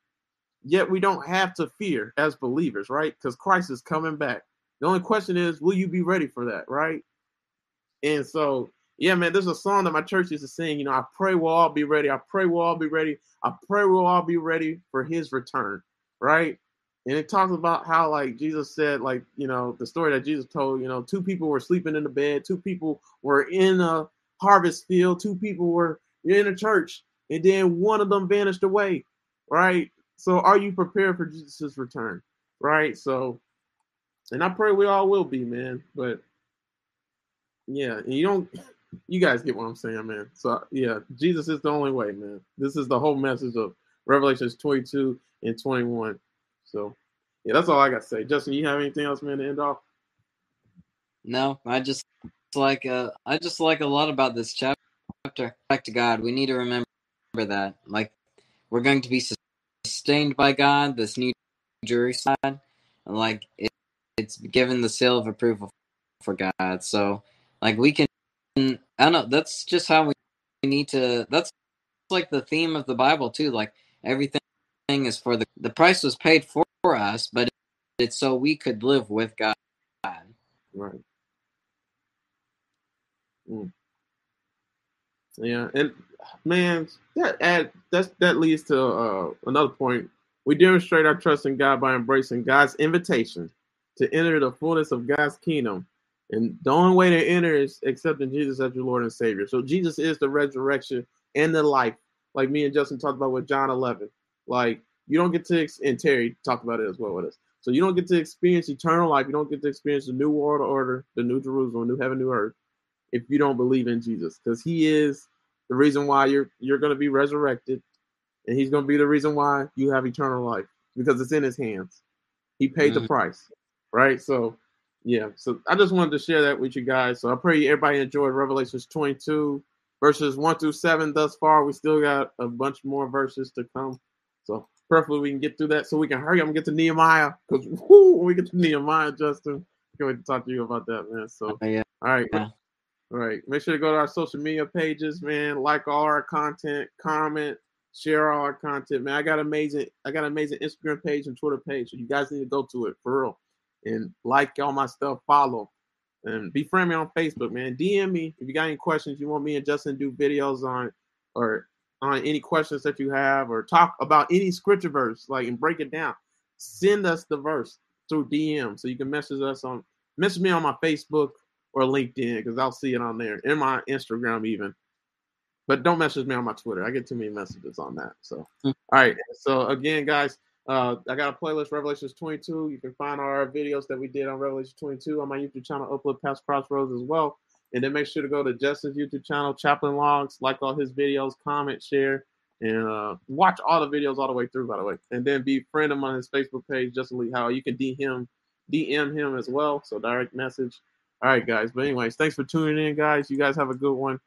yet we don't have to fear as believers, right? Because Christ is coming back. The only question is, will you be ready for that, right? And so, yeah, man, there's a song that my church used to sing. You know, I pray we'll all be ready. I pray we'll all be ready. I pray we'll all be ready for his return, right? and it talks about how like jesus said like you know the story that jesus told you know two people were sleeping in the bed two people were in a harvest field two people were in a church and then one of them vanished away right so are you prepared for jesus' return right so and i pray we all will be man but yeah you don't you guys get what i'm saying man so yeah jesus is the only way man this is the whole message of revelations 22 and 21 so, yeah, that's all I got to say. Justin, you have anything else, man, to end off? No, I just like uh, I just like a lot about this chapter. Back to God, we need to remember that, like, we're going to be sustained by God. This new Jerusalem, and like it, it's given the seal of approval for God. So, like, we can. I don't know. That's just how we need to. That's like the theme of the Bible too. Like everything is for the the price was paid for us, but it's so we could live with God. Right. Mm. Yeah, and man, that add that's that leads to uh, another point. We demonstrate our trust in God by embracing God's invitation to enter the fullness of God's kingdom. And the only way to enter is accepting Jesus as your Lord and Savior. So Jesus is the resurrection and the life, like me and Justin talked about with John 11. Like you don't get to, and Terry talked about it as well with us. So you don't get to experience eternal life. You don't get to experience the new world order, the new Jerusalem, new heaven, new earth, if you don't believe in Jesus, because He is the reason why you're you're going to be resurrected. and He's going to be the reason why you have eternal life because it's in His hands. He paid mm-hmm. the price, right? So, yeah. So I just wanted to share that with you guys. So I pray everybody enjoyed Revelations 22 verses one through seven thus far. We still got a bunch more verses to come. So preferably we can get through that so we can hurry up and get to Nehemiah. Because when we get to Nehemiah, Justin, can't wait to talk to you about that, man. So oh, yeah. all right. Yeah. All right. Make sure to go to our social media pages, man. Like all our content, comment, share all our content, man. I got amazing, I got amazing Instagram page and Twitter page. So you guys need to go to it for real. And like all my stuff, follow. And be friendly on Facebook, man. DM me if you got any questions you want me and Justin do videos on or on any questions that you have or talk about any scripture verse, like and break it down. Send us the verse through DM so you can message us on message me on my Facebook or LinkedIn because I'll see it on there and my Instagram even. But don't message me on my Twitter. I get too many messages on that. So, mm. all right. So again, guys, uh, I got a playlist, Revelations 22. You can find our videos that we did on Revelation 22 on my YouTube channel, Upload Past Crossroads as well. And then make sure to go to Justin's YouTube channel, Chaplain Logs, like all his videos, comment, share, and uh, watch all the videos all the way through, by the way. And then be friend him on his Facebook page, Justin Lee Howell. You can DM him, DM him as well. So direct message. All right, guys. But anyways, thanks for tuning in, guys. You guys have a good one.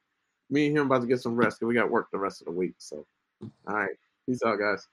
Me and him about to get some rest because we got work the rest of the week. So, all right. Peace out, guys.